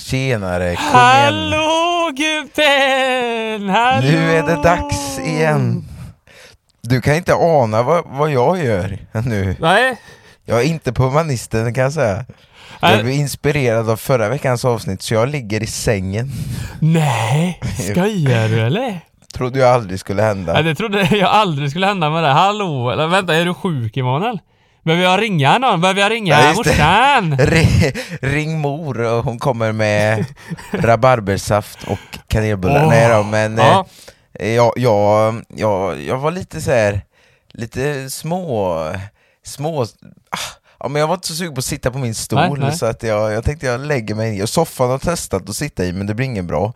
Tjenare kungen! Hallå gubben! Hallå! Nu är det dags igen! Du kan inte ana vad, vad jag gör nu. Nej, Jag är inte på humanisten kan jag säga. Nej. Jag blev inspirerad av förra veckans avsnitt så jag ligger i sängen. nej, skojar du eller? Trodde jag aldrig skulle hända. Nej, det trodde jag aldrig skulle hända med det. Hallå, eller vänta, är du sjuk Emanuel? Behöver jag ringa någon? Behöver jag ringa Ja, morsan? Ring, ring mor och hon kommer med rabarbersaft och kanelbullar. Åh, Nej då, men ja. eh, jag, jag, jag, jag var lite så här, lite små, små, ah, ja, men jag var inte så sugen på att sitta på min stol Nej, så att jag, jag tänkte jag lägger mig i, soffan har testat att sitta i men det blir ingen bra.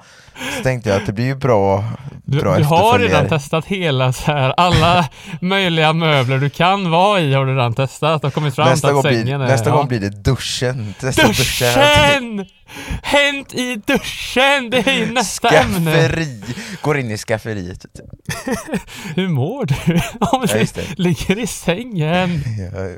Så tänkte jag att det blir ju bra, Du, bra du har redan testat hela så här, alla möjliga möbler du kan vara i har du redan testat och kommit fram Nästa, till gång att blir, sängen är... nästa ja. gång blir det duschen. Testa Duschen! Hänt i duschen! Det är ju nästa ämne. Skafferi! Går in i skafferiet. Hur mår du? Om Ja, du det. ligger i sängen. Jag,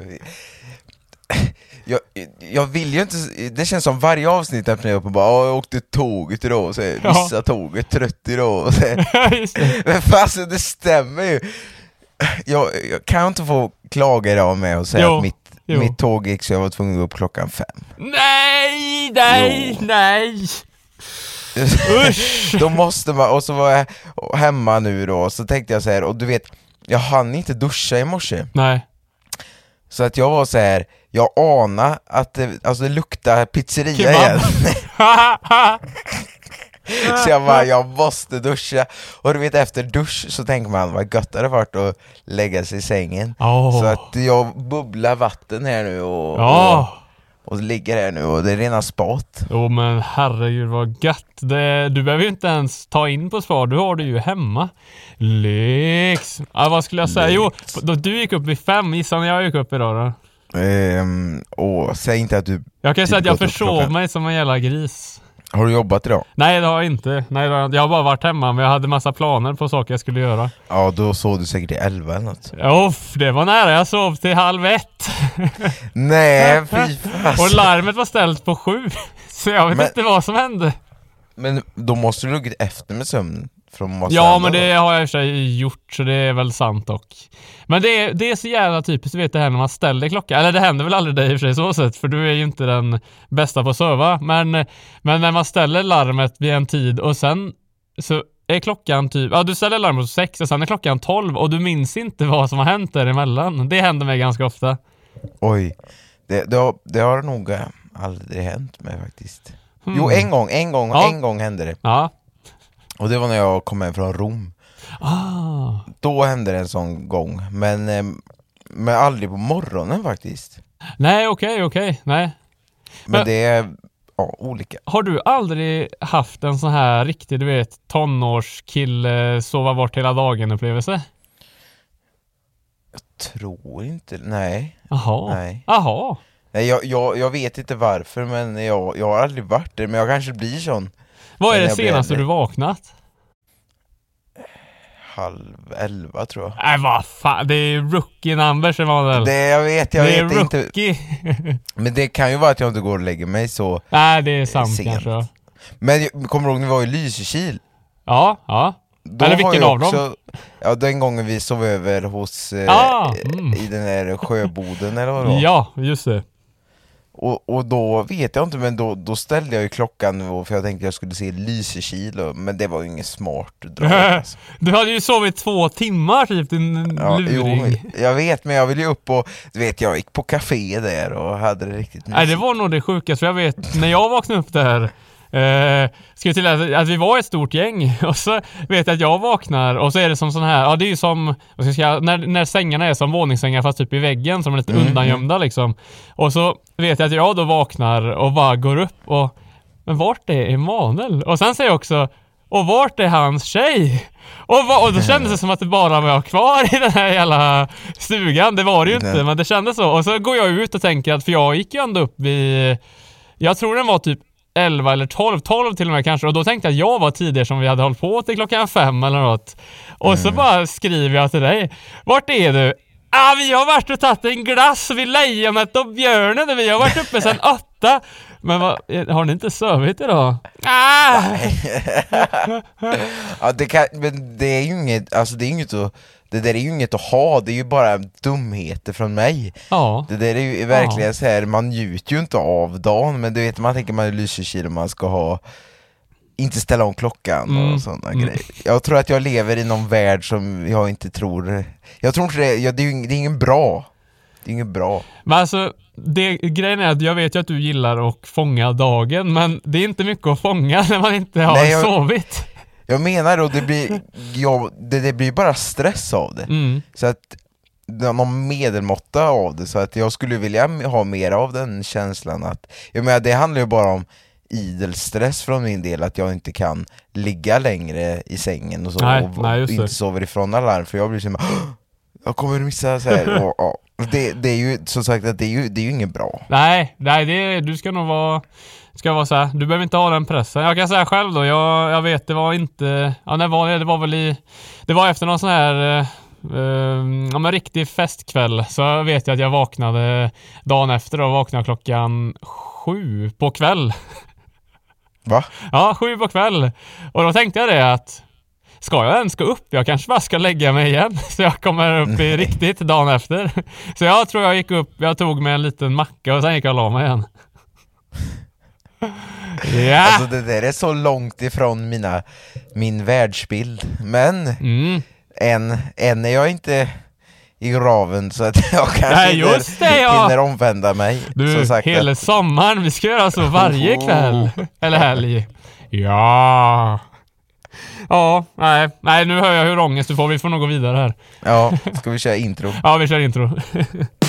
jag, jag vill ju inte, det känns som varje avsnitt öppnar jag upp och bara "Ja, jag åkte tåget idag, och så är Ja. tåget trött idag och så. Men fasen det stämmer ju! Jag, jag kan inte få klaga idag med och säga Jo, att mitt, jo. mitt tåg gick så jag var tvungen att gå upp klockan fem. Nej, nej, Jo. nej! Usch! Då måste man, och så var jag hemma nu då, så tänkte jag så här, och du vet, jag hann inte duscha i morse. Nej. Så att jag var så här, jag anade att det, alltså det luktade pizzeria Kebab. igen. Så jag bara, jag måste duscha. Och du vet efter dusch så tänker man, vad gött det hade varit att lägga sig i sängen. Åh. Så att jag bubblar vatten här nu och, Ja. och, och ligger här nu och det är rena spat. Jo men herregud vad gött. Det, du behöver ju inte ens ta in på spar, du har det ju hemma. Lyx! Ja, vad skulle jag säga? Jo, då du gick upp vid fem, gissa när jag gick upp idag då? Ehm, och säg inte att du, Jag kan Typ säga att jag försov mig som en jävla gris. har du jobbat idag? Nej det har jag inte. Nej, har jag inte. jag har bara varit hemma men jag hade massa planer på saker jag skulle göra. Ja, då sov du säkert i elva eller något. Uff, det var nära. Jag sov till halv ett. Nej, fy Och fasen. larmet var ställt på sju. Så jag vet Men- inte vad som hände. Men då måste du luggit efter med sömn från massa Ja, men det har jag i och för sig gjort, så det är väl sant dock. Men det är, det är så jävla typiskt, du vet det här när man ställer klockan. Eller det händer väl aldrig dig i och för sig så sett, för du är ju inte den bästa på att söva. Men, men när man ställer larmet vid en tid och sen så är klockan typ, ja du ställer larmet på sex och sen är klockan tolv och du minns inte vad som har hänt däremellan. Det händer mig ganska ofta. Oj, det, det, har, det har nog eh, aldrig hänt mig faktiskt. Hmm. Jo, en gång, en gång, Ja. en gång hände det. Ja. Och det var när jag kom hem från Rom. Ah. Då hände det en sån gång, men, eh, men aldrig på morgonen faktiskt. Nej, okej, okej. Nej. Men, Men- det är ja, olika. Har du aldrig haft en sån här riktig, du vet, tonårskille sova bort hela dagen upplevelse? Tror inte, nej. Jaha. Nej. Jaha. nej jag, jag, jag vet inte varför, men jag, jag har aldrig varit där, men jag kanske blir sån Vad är det senaste du vaknat? halv elva tror jag. Nej vad fan, det är rookie numbers Emanuel. Det, jag vet, jag det är vet inte. rookie. Men det kan ju vara att jag inte går och lägger mig så. Nej det är sant Sent. kanske. Men jag- kommer du ihåg när vi var i Lysekil? Ja, ja. Då Eller vilken av dem? också, Ja, den gången vi sov över hos, eh, Ah, mm. i den där sjöboden eller vad det var. Ja, just det. Och, och då vet jag inte, men då, då ställde jag ju klockan för jag tänkte jag skulle se Lysekil, men det var ju inget smart drag alltså. Du hade ju sovit två timmar typ din ja, jo, luring. Jag vet, men jag ville ju upp och, du vet jag gick på café där och hade det riktigt Nej det mysigt. var nog det sjukaste, jag vet när jag vaknade upp där Eh, ska vi till att, vi var ett stort gäng och så vet jag att jag vaknar och så är det som sån här, ja det är ju som, vad ska jag säga, när, när sängarna är som våningssängar fast typ i väggen som är lite undangömda liksom. Och så vet jag att jag då vaknar och bara går upp och, men vart är Emanuel? Och sen säger jag också, och vart är hans tjej? Och, va, och då kändes det som att det bara var jag kvar i den här jävla stugan. Det var det ju inte, Nej. men det kändes så. Och så går jag ut och tänker att, för jag gick ju ändå upp vid, jag tror den var typ 11 eller 12, 12 till och med kanske. Och då tänkte jag att jag var tidigare som vi hade hållit på till klockan fem eller något. Och så bara skriver jag till dig. Vart är du? Ah, vi har varit och tagit en glass vid lejonet och björnen. Vi har varit uppe sedan åtta. Men vad, har ni inte sovit idag? Ah! Ja, det, kan, men det är ju inget, alltså det är inget att, det där är ju inget att ha, det är ju bara dumheter från mig. Ja. Det där är ju verkligen så här, man njuter ju inte av dagen, men du vet man tänker man är Lysekil och man ska ha inte ställa om klockan Mm, och sådana mm. grejer. Jag tror att jag lever i någon värld som jag inte tror, jag tror inte det, ja, det är ju det är ingen bra. Det är inget bra. Men alltså, det, grejen är att jag vet ju att du gillar att fånga dagen, men det är inte mycket att fånga när man inte har Nej, jag- sovit. Jag menar då, det blir, ja, det, det blir bara stress av det. Mm. Så att någon medelmåtta av det, så att jag skulle vilja ha mer av den känslan att, jag menar det handlar ju bara om idel stress från min del, att jag inte kan ligga längre i sängen och så, Nej, och nej, inte det. sover ifrån alarm, för jag blir så här, "Åh, jag kommer missa så här. och, ja. det, det är ju som sagt att det är ju, det är ju inget bra. Nej, nej det, du ska nog vara, ska vara så här, du behöver inte ha den pressen. Jag kan säga själv då, jag, jag vet det var inte, ja när var det? Det var väl i, det var efter någon sån här eh, eh, ja men riktig festkväll så vet jag att jag vaknade dagen efter och vaknade klockan sju på kväll. Va? Ja, sju på kväll. Och då tänkte jag det att Ska jag ens gå upp? Jag kanske bara ska lägga mig igen så jag kommer upp i riktigt dagen efter. Så jag tror jag gick upp, jag tog mig en liten macka och sen gick jag och la mig igen. Ja! Alltså det där är så långt ifrån mina, min världsbild, men Mm. än, än är jag inte i graven så att jag kanske Nej, hinner, just det, ja. hinner omvända mig. Du, sagt, hela att- sommaren, vi ska göra så varje kväll. Eller helg. Ja. Ja, nej, nej nu hör jag hur ångest du får. Vi får nog gå vidare här. Ja, ska vi köra intro? Ja, vi kör intro.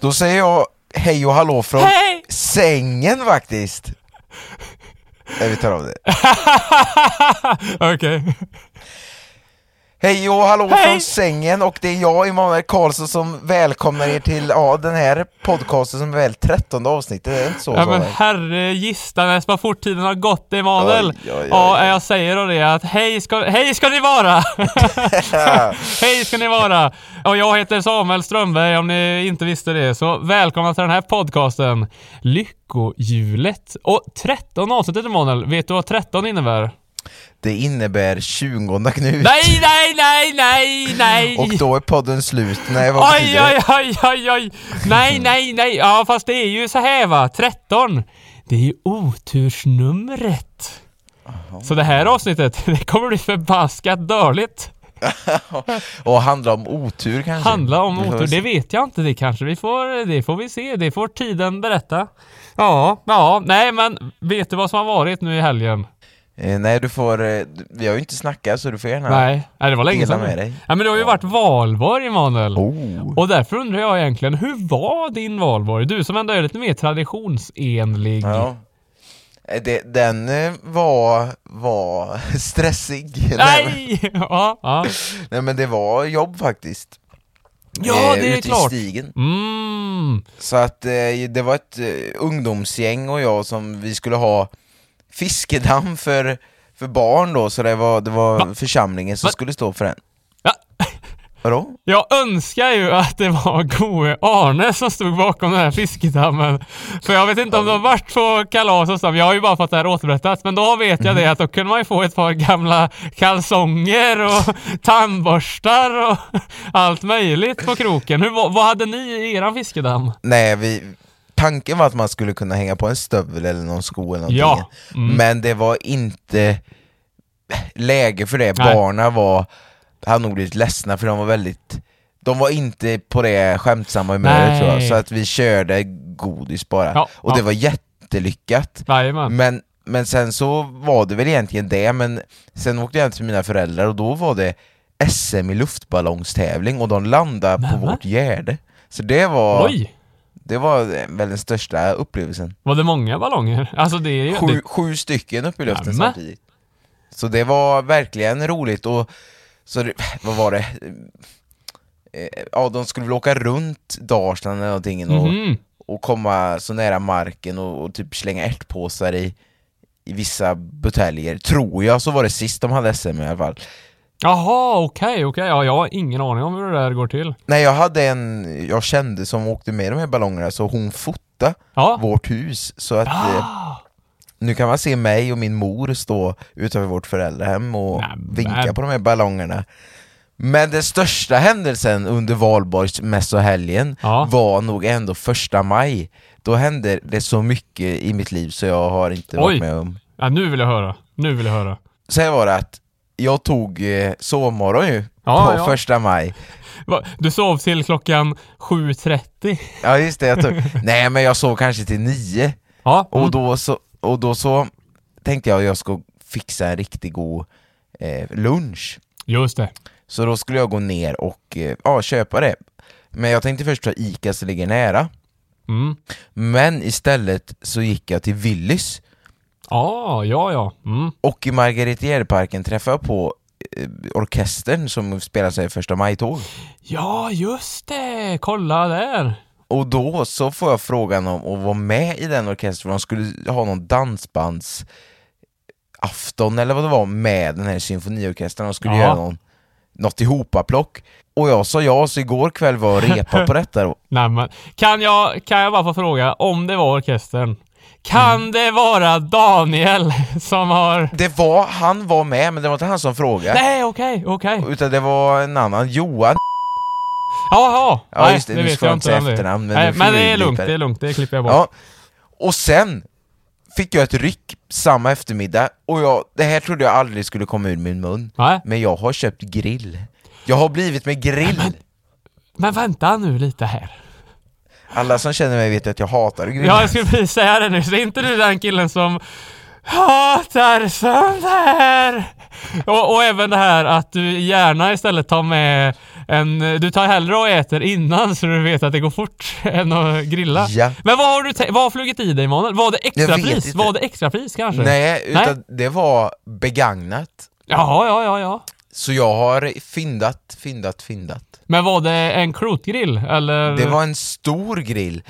Då säger jag hej och hallå från Hej! sängen faktiskt. Nej, vi tar av det. Okej. Hej och hallå Hej! från sängen och det är jag, Emanuel Karlsson, som välkomnar er till ja, den här podcasten som är väl trettonde avsnittet, är det inte så? Ja men herre gistanes vad fort tiden har gått Emanuel. Oj, oj, oj, Ja, jag säger då det att hej ska, hej ska ni vara! hej ska ni vara! Och jag heter Samuel Strömberg om ni inte visste det, så välkomna till den här podcasten Lyckohjulet. Och 13 avsnittet Emanuel, vet du vad 13 innebär? Det innebär 20 Knut. Nej, nej, nej, nej, nej! Och då är podden slut. Nej, vad Oj, betyder oj, oj, oj, oj! Nej, nej, nej! Ja, fast det är ju så här va, 13. Det är ju otursnumret. Så det här avsnittet, det kommer bli förbaskat dåligt. Och handla om otur kanske? Handla om otur, det vet jag inte. Det kanske vi får, det får vi se. Det får tiden berätta. Ja, ja, nej men vet du vad som har varit nu i helgen? Eh, nej, du får... Eh, vi har ju inte snackat så du får gärna Nej, nej det var länge dela sedan. med dig. Ja men det har ju varit valborg Emanuel. Oh. Och därför undrar jag egentligen, hur var din valborg? Du som ändå är lite mer traditionsenlig. Ja. Eh, Det, den eh, var, var stressig. Nej, Nej! Ja, ja. nej men det var jobb faktiskt. ja Eh, det är ute i klart. stigen. Mm. Så att eh, det var ett eh, ungdomsgäng och jag som vi skulle ha fiskedamm för, för barn då, så det var, det var Va? församlingen som Va? skulle stå för den. Ja. Vadå? Jag önskar ju att det var goe Arne som stod bakom den här fiskedammen. För jag vet inte om har varit på kalas och så, jag har ju bara fått det här återberättat. Men då vet jag det att då kunde man ju få ett par gamla kalsonger och tandborstar och allt möjligt på kroken. Hur, vad, vad hade ni i eran fiskedamm? Nej, vi... tanken var att man skulle kunna hänga på en stövel eller någon sko eller någonting. Ja. Mm. Men det var inte läge för det. Nej. Barnen var, hade nog blivit ledsna för de var väldigt de var inte på det skämtsamma humöret tror jag, så att vi körde godis bara. Ja, och det ja. var jättelyckat. Jajamän. Men, men sen så var det väl egentligen det, men sen åkte jag hem till mina föräldrar och då var det SM i luftballongstävling och de landade på Nämen. vårt gärde. Så det var, Oj! Det var väl den största upplevelsen. Var det många ballonger? Alltså det är ju... Sju, Det, sju stycken upp i luften Nämen. samtidigt. Så det var verkligen roligt och så det, vad var det? Eh, Ja, de skulle väl åka runt Dalsland eller någonting och, Mhm. och komma så nära marken och, och typ slänga ärtpåsar i, i vissa buteljer, tror jag, så var det sist de hade SM i alla fall. Jaha, okej, okej. Ja, jag har ingen aning om hur det där går till. Nej, jag hade en jag kände som åkte med de här ballongerna, så hon fotade Ja. vårt hus, så att eh, Ah, nu kan man se mig och min mor stå utanför vårt föräldrahem och Nämen. vinka på de här ballongerna. Men den största händelsen under valborgsmässohelgen Ja. var nog ändå första maj. Då hände det så mycket i mitt liv så jag har inte Oj. varit med om. ja, nu vill jag höra. Nu vill jag höra. Så här var det att jag tog eh, sovmorgon ju Ja, på ja. första maj. Va, Du sov till klockan 7.30? Ja just det, jag tog, nej men jag sov kanske till nio. Ja. Och mm. då så, och då så tänkte jag att jag ska fixa en riktigt god eh, lunch. Just det. Så då skulle jag gå ner och eh, ja, köpa det. Men jag tänkte först ta Ica som ligger nära. Mm. Men istället så gick jag till Willys Ah, ja, ja. Mm. och i Margaretiérparken träffade jag på eh, orkestern som spelar sig första maj-tåg. Ja, just det! Kolla där! Och då så får jag frågan om att vara med i den orkestern, de skulle ha någon dansbands afton eller vad det var med den här symfoniorkestern, de skulle Ja. göra någon, något ihopaplock. Och jag sa ja, så igår kväll var jag repa på detta då. Nej, men, kan, jag, kan jag bara få fråga om det var orkestern? Kan Mm. det vara Daniel som har... Det var, han var med, men det var inte han som frågade. Nej, okej, okej. Utan det var en annan, Johan. Jaha! Ja, Nej, just det, det nu ska jag inte är. efternamn, men Nej, men det är lugnt, det. är lugnt. Det klipper jag bort. Ja. Och sen fick jag ett ryck samma eftermiddag, och jag, det här trodde jag aldrig skulle komma ur min mun. Nej. Men jag har köpt grill. Jag har blivit med grill. Men vänta nu lite här. Alla som känner mig vet att jag hatar grill. Ja, jag skulle precis säga det nu. Är inte du den killen som hatar sånt här? Och, och även det här att du gärna istället tar med en... Du tar hellre och äter innan så du vet att det går fort än att grilla. Ja. Men vad har du vad har flugit i dig Emanuel? Var det extrapris? Var det extrapris kanske? Nej, utan det var begagnat. Jaha, ja, ja, ja. Så jag har fyndat, fyndat, fyndat. Men var det en klotgrill eller? Det var en stor grill.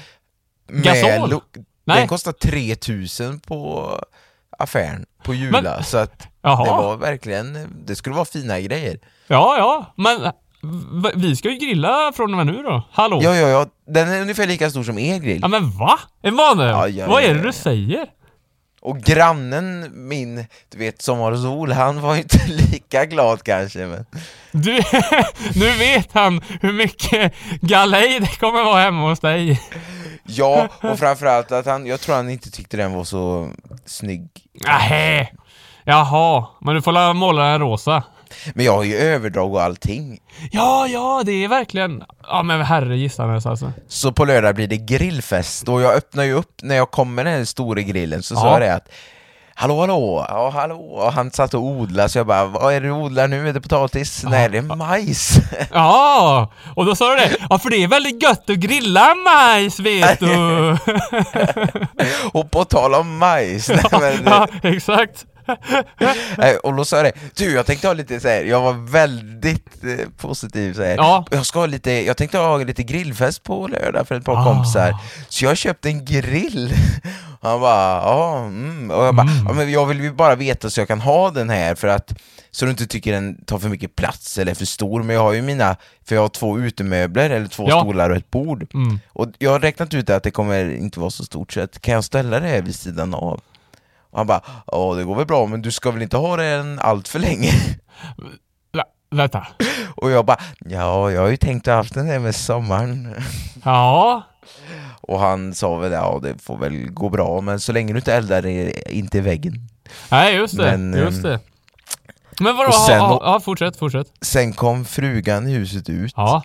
Gasol? Nej. Den kostade 3000 på affären, på Jula. Men- Så att Jaha. det var verkligen, det skulle vara fina grejer. Ja, ja. Men vi ska ju grilla från och med nu då. Hallå? Ja, ja, ja, den är ungefär lika stor som er grill. Ja men va? Emanuel? Ja, ja, vad är det ja, du säger? Och grannen min, du vet Sommar och Sol, han var ju inte lika glad kanske men... Du, nu vet han hur mycket galej det kommer vara hemma hos dig. Ja, och framförallt att han, jag tror han inte tyckte den var så snygg. Nähä. Jaha, men du får la måla den rosa. Men jag har ju överdrag och allting. Ja, ja, det är verkligen... Ja men herre gissanes alltså. Så på lördag blir det grillfest och jag öppnar ju upp när jag kommer med den här stora grillen så sa Ja. jag det att Hallå hallå, ja hallå, och han satt och odlade så jag bara Vad är det du odlar nu? Är det potatis? Nej det är majs! Ja, och då sa du det. Ja, för det är väldigt gött att grilla majs, vet du. och på tal om majs, nej, men, ja, exakt. Och då sa jag det, du jag tänkte ha lite så här. jag var väldigt eh, positiv så här. Ja. Jag ska ha lite, jag tänkte ha lite grillfest på lördag för ett par Ah. kompisar Så jag köpte en grill Han bara, ja, mm. och jag bara, ja, men jag vill ju bara veta så jag kan ha den här för att så du inte tycker den tar för mycket plats eller är för stor, men jag har ju mina, för jag har två utemöbler, eller två Ja. stolar och ett bord Mm. Och jag har räknat ut att det kommer inte vara så stort, så att kan jag ställa det här vid sidan av? Och han bara, ja det går väl bra, men du ska väl inte ha den allt för länge? Vä- Vänta. Och jag bara, ja jag har ju tänkt att haft den här med sommaren Ja. Och han sa väl ja det får väl gå bra men så länge du inte eldar det inte i väggen. Nej, just det. Men, just ehm, det. Men vadå? sen- ja, ja, fortsätt, fortsätt. Sen kom frugan i huset ut Ja.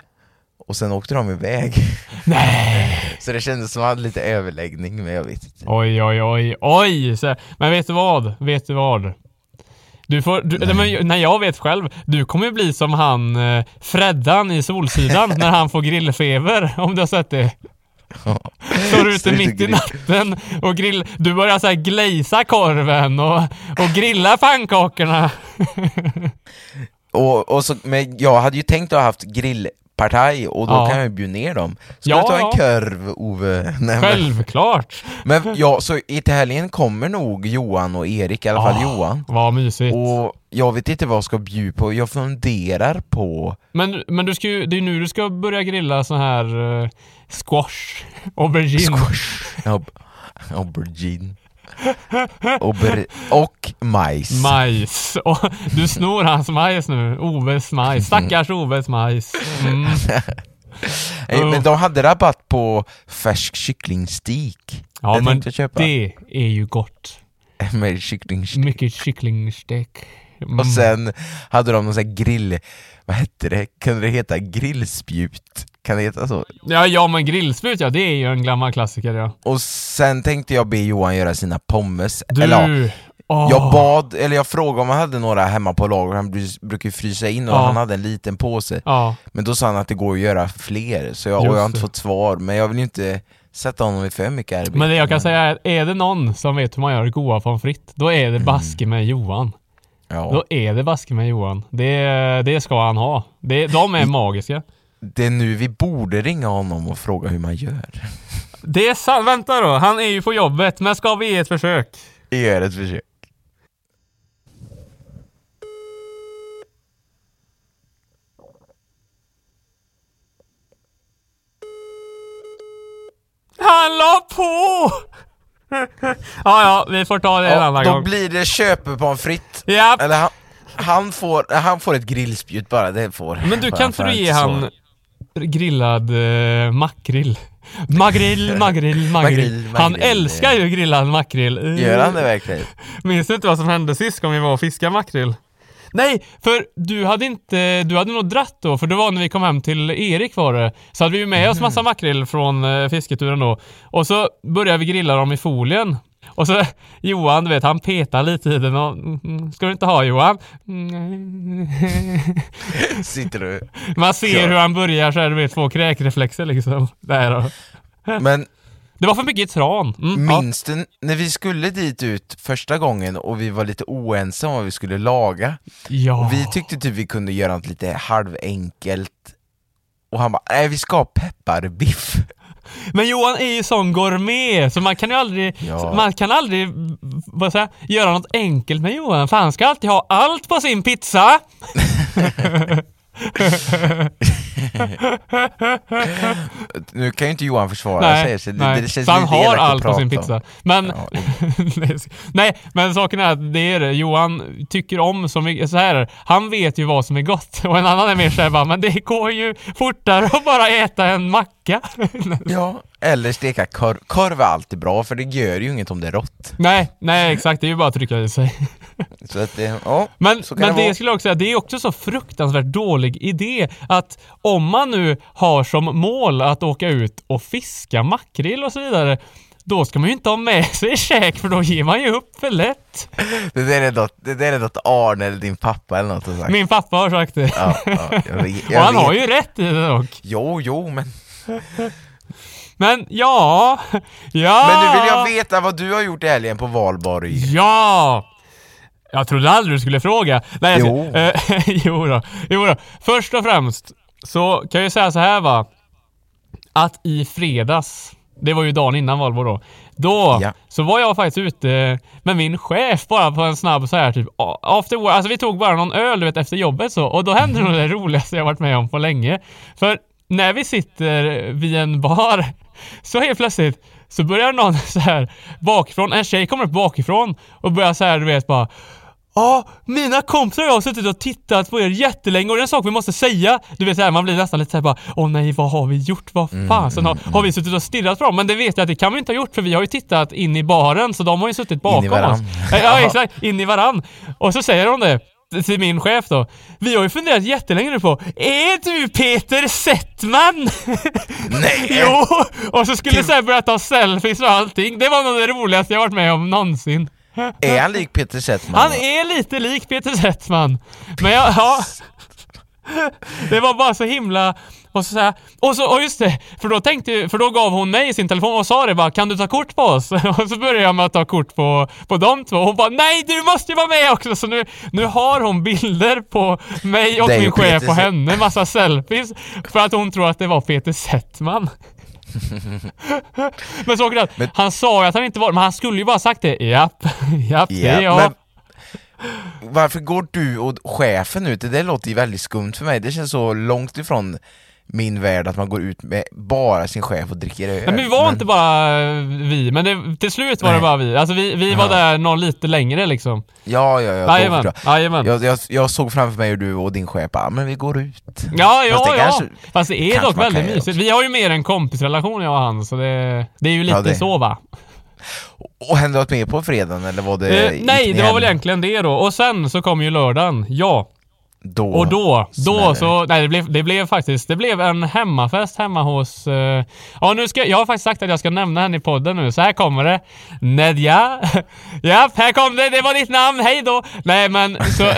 Och sen åkte de iväg. Nej. Så det kändes som att han hade lite överläggning men jag vet inte. Oj, oj, oj, oj! Så, men vet du vad? Vet du vad? Du får, du, nej. men, när jag vet själv, du kommer bli som han eh, Freddan i Solsidan när han får grillfeber, om du har sett det. Står ute mitt i grill. natten och grill, du börjar så här glazea korven och, och grilla pannkakorna. Och, och så, men jag hade ju tänkt att ha haft grillpartaj och då Ja. kan jag ju bjuda ner dem. Ska Ja, du ta en ja. korv Ove? Nej, Självklart! men ja, så i till helgen kommer nog Johan och Erik, i alla fall Ah, Johan. Vad mysigt. Och jag vet inte vad jag ska bjuda på, jag funderar på Men, men du ska ju, det är nu du ska börja grilla så här eh, squash, aubergine. Aub- aubergine Auber och majs. Majs. Och du snor hans majs nu. Oves majs. Stackars Oves majs. Mm. Nej, men de hade rabatt på färsk kycklingstik. Ja, det men det är ju gott. Med kycklingstik. Mycket kycklingstek. Mm. Och sen hade de någon sån här grill... Vad hette det? Kunde det heta grillspjut? Kan det heta så? Ja, ja, men grillspjut ja, det är ju en gammal klassiker ja. Och sen tänkte jag be Johan göra sina pommes. Du! Eller ja, åh. jag bad, eller jag frågade om han hade några hemma på lager, han brukar ju frysa in och Ja. han hade en liten påse. Ja, Men då sa han att det går att göra fler, så jag, och jag har inte det. fått svar, men jag vill ju inte sätta honom i för mycket arbete. men det jag kan säga är, är det någon som vet hur man gör goda pommes frites, då är det baske med Johan. Ja. Då är det baske med Johan. Det, det ska han ha. Det, de är magiska. Det är nu vi borde ringa honom och fråga hur man gör. Det är sant. Vänta då, han är ju på jobbet, men ska vi ge ett försök? Gör ett försök. Han la på! ja, ja, vi får ta det en Ja, annan då gång. blir det köpepommes frites. Ja, Eller han, han, får, han får ett grillspjut bara, det får men du kan inte du ge så. han grillad eh, makrill? Magrill, magrill, magrill. Han älskar ju grillad makrill. Gör han det verkligen? Minns du inte vad som hände sist gången vi var och fiskade makrill? Nej, för du hade inte, du hade nog dratt då, för det var när vi kom hem till Erik var det. Så hade vi ju med oss massa makrill från eh, fisketuren då. Och så började vi grilla dem i folien. Och så Johan, du vet, han petar lite i den och mm, mm, Ska du inte ha Johan? Sitter du? Man ser Ja. hur han börjar så här, du vet, få kräkreflexer liksom. Där då. Men Det var för mycket tran. Mm, ja. minns du när vi skulle dit ut första gången och vi var lite oense om vad vi skulle laga? ja. Och vi tyckte typ vi kunde göra något lite halvenkelt och han bara, nej vi ska ha pepparbiff. Men Johan är ju sån gourmet, så man kan ju aldrig, Ja. man kan aldrig, vad säger jag, göra något enkelt med Johan, för han ska alltid ha allt på sin pizza. Nu kan ju inte Johan försvara sig, nej, så det, nej. det känns så han har allt på sin pizza. om. Men, Ja, nej, men saken är att det är det. Johan tycker om så mycket, så här, han vet ju vad som är gott. Och en annan är mer såhär men det går ju fortare att bara äta en macka. Ja, eller steka korv. Korv är alltid bra för det gör ju inget om det är rått. nej, nej exakt, det är ju bara att trycka i sig. Så att det, ja, Men, så men det det, skulle jag också säga, det är också så fruktansvärt dålig idé att om man nu har som mål att åka ut och fiska makrill och så vidare, då ska man ju inte ha med sig käk för då ger man ju upp för lätt. Det där är något, det där är något Arne eller din pappa eller något har sagt. Min pappa har sagt det. Ja, ja, jag vet, och jag han vet. har ju rätt i det dock. Jo, jo, men... Men ja, ja. Men nu vill jag veta vad du har gjort i helgen på valborg. Ja! Jag trodde aldrig du skulle fråga. Nej, jag Jo. eh, jo, då. jo då. Först och främst så kan jag ju säga så här va. Att i fredags, det var ju dagen innan valborg då. Då Ja. så var jag faktiskt ute med min chef bara på en snabb så här typ after work. Alltså vi tog bara någon öl du vet efter jobbet så. Och då hände nog det roligaste jag varit med om på länge. För när vi sitter vid en bar så helt plötsligt så börjar någon så här bakifrån, en tjej kommer upp bakifrån och börjar så här du vet bara Ja, mina kompisar och jag har suttit och tittat på er jättelänge och det är en sak vi måste säga. Du vet såhär, man blir nästan lite såhär bara Åh nej, vad har vi gjort? Vad Mm, fasen har, har vi suttit och stirrat på dem? Men det vet jag att det kan vi inte ha gjort för vi har ju tittat in i baren så de har ju suttit bakom varann. oss. Ja, ja exakt, in i varann. Och så säger de det till min chef då. Vi har ju funderat jättelänge nu på, är du Peter Settman? Nej! jo! Och så skulle så börja ta selfies och allting. Det var nog det roligaste jag varit med om någonsin. Är han lik Peter Settman? Han är lite lik Peter Settman. Men jag, ja. Det var bara så himla... Och så, här, och så, och just det, för då tänkte för då gav hon mig sin telefon och sa det bara Kan du ta kort på oss? Och så började jag med att ta kort på, på de två och hon bara Nej du måste ju vara med också! Så nu, nu har hon bilder på mig och Det min chef och henne, massa selfies För att hon tror att det var Peter Settman Men så att Men- han sa ju att han inte var men han skulle ju bara sagt det Japp, japp det är jag men varför går du och chefen ut? Det där låter ju väldigt skumt för mig, det känns så långt ifrån min värld att man går ut med bara sin chef och dricker öl. Nej, men vi var inte bara vi, men det, till slut var det Nej. bara vi. Alltså vi, vi var Ja. där någon lite längre liksom. Ja, ja, ja, Jajamän, jajamän. jag, jag, jag såg framför mig hur du och din chef bara, men vi går ut. Ja, ja, Fast det ja. kanske- Fast det är dock väldigt mysigt. Vi har ju mer en kompisrelation jag och han, så det, det är ju lite Ja, det- så va. Och hände något mer på fredagen eller var det... Eh, nej, det var hem väl egentligen det då. Och sen så kom ju lördagen, ja. Då. Och då, då så, nej det blev, det blev faktiskt, det blev en hemmafest hemma hos, eh, ja nu ska, jag har faktiskt sagt att jag ska nämna henne i podden nu, så här kommer det. Nedja. ja, här kom det, det var ditt namn, hej då. Nej men så,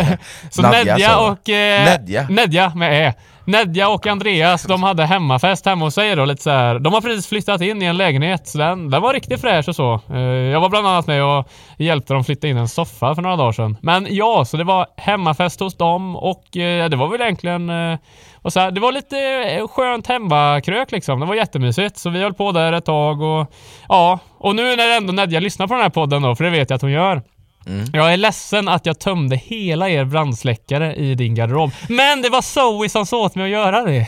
så Nadja, Nedja och... Eh, Nedja. Nedja med E. Nedja och Andreas, de hade hemmafest hemma hos sig då, lite så här. De har precis flyttat in i en lägenhet, så den, den var riktigt fräsch och så. Eh, jag var bland annat med och hjälpte dem flytta in en soffa för några dagar sedan. Men ja, så det var hemmafest hos dem och eh, det var väl egentligen eh, och så här, det var lite skönt hemmakrök liksom. Det var jättemysigt. Så vi höll på där ett tag och ja, och nu när ändå Nedja lyssnar på den här podden då, för det vet jag att hon gör. Jag är ledsen att jag tömde hela er brandsläckare i din garderob. Men det var Zoe som sa åt mig att göra det.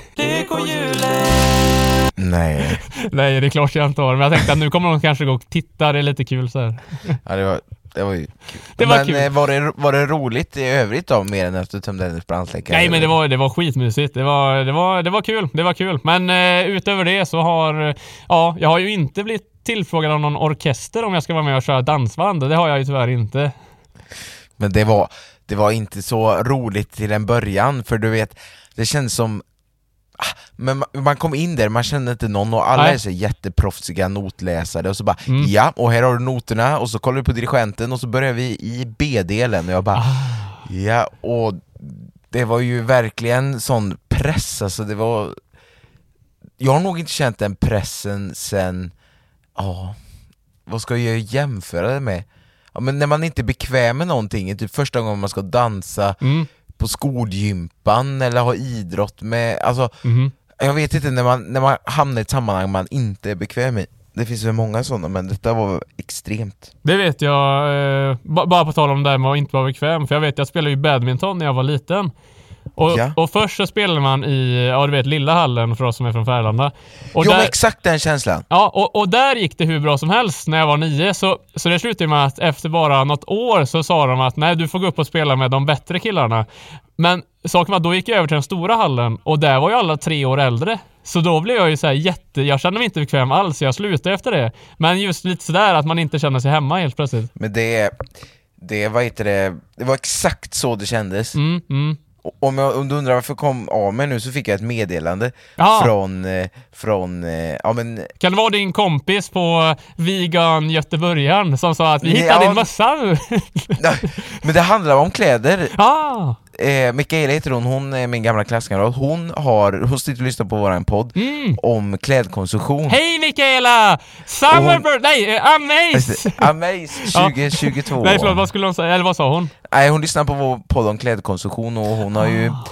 Nej. Nej, det är klart jag inte har. Men jag tänkte att nu kommer hon kanske gå och titta. Det är lite kul så här. Ja, det var, det var ju kul. Det var men kul. eh, Var, det, var det roligt i övrigt då, mer än att du tömde hennes brandsläckare? Nej men det var, det var skitmysigt. Det var, det, var, det var kul. Det var kul. Men eh, utöver det så har... Ja, jag har ju inte blivit tillfrågad av någon orkester om jag ska vara med och köra dansband. Det har jag ju tyvärr inte. Men det var, det var inte så roligt till en början, för du vet, det känns som men man- man kom in där, man kände inte någon och alla Nej. är så jätteproffsiga notläsare och så bara Mm. ja, och här har du noterna och så kollar vi på dirigenten och så börjar vi i B-delen och jag bara Ah. ja, och det var ju verkligen sån press, alltså det var Jag har nog inte känt den pressen sen, ja, vad ska jag jämföra det med? Ja, men när man inte är bekväm med någonting, typ första gången man ska dansa Mm. På skolgympan eller ha idrott med, alltså Mhm. jag vet inte, när man, när man hamnar i ett sammanhang man inte är bekväm i. Det finns väl många sådana, men detta var extremt. Det vet jag, eh, ba- bara på tal om det här med att inte vara bekväm, för jag vet jag spelade ju badminton när jag var liten. Och, Ja. och först så spelade man i, ja du vet, lilla hallen för oss som är från Färlanda. Och jo, där, exakt den känslan! Ja, och, och där gick det hur bra som helst när jag var nio. Så, så det slutade med att efter bara något år så sa de att nej, du får gå upp och spela med de bättre killarna. Men saken var att då gick jag över till den stora hallen och där var ju alla tre år äldre. Så då blev jag ju så här jätte... Jag kände mig inte bekväm alls, jag slutade efter det. Men just lite sådär att man inte känner sig hemma helt plötsligt. Men det, det, vad heter det, det var exakt så det kändes. Mm, mm. Om, jag, om du undrar varför kom av mig nu så fick jag ett meddelande Ja. från, eh, från, eh, ja men Kan det vara din kompis på Vegan Göteborgaren som sa att vi hittade Ja. din mössa? Men det handlar om kläder. ah, Eh, Mikaela heter hon, hon är min gamla klasskamrat. Hon har, hon sitter och lyssnar på våran podd mm. om klädkonsumtion. Hej Mikaela! Summer hon-. Nej, eh, Amaze! Amaze 2022. Nej förlåt, vad skulle hon säga? Eller vad sa hon? Nej, hon lyssnar på vår podd om klädkonsumtion och hon har ju Ah.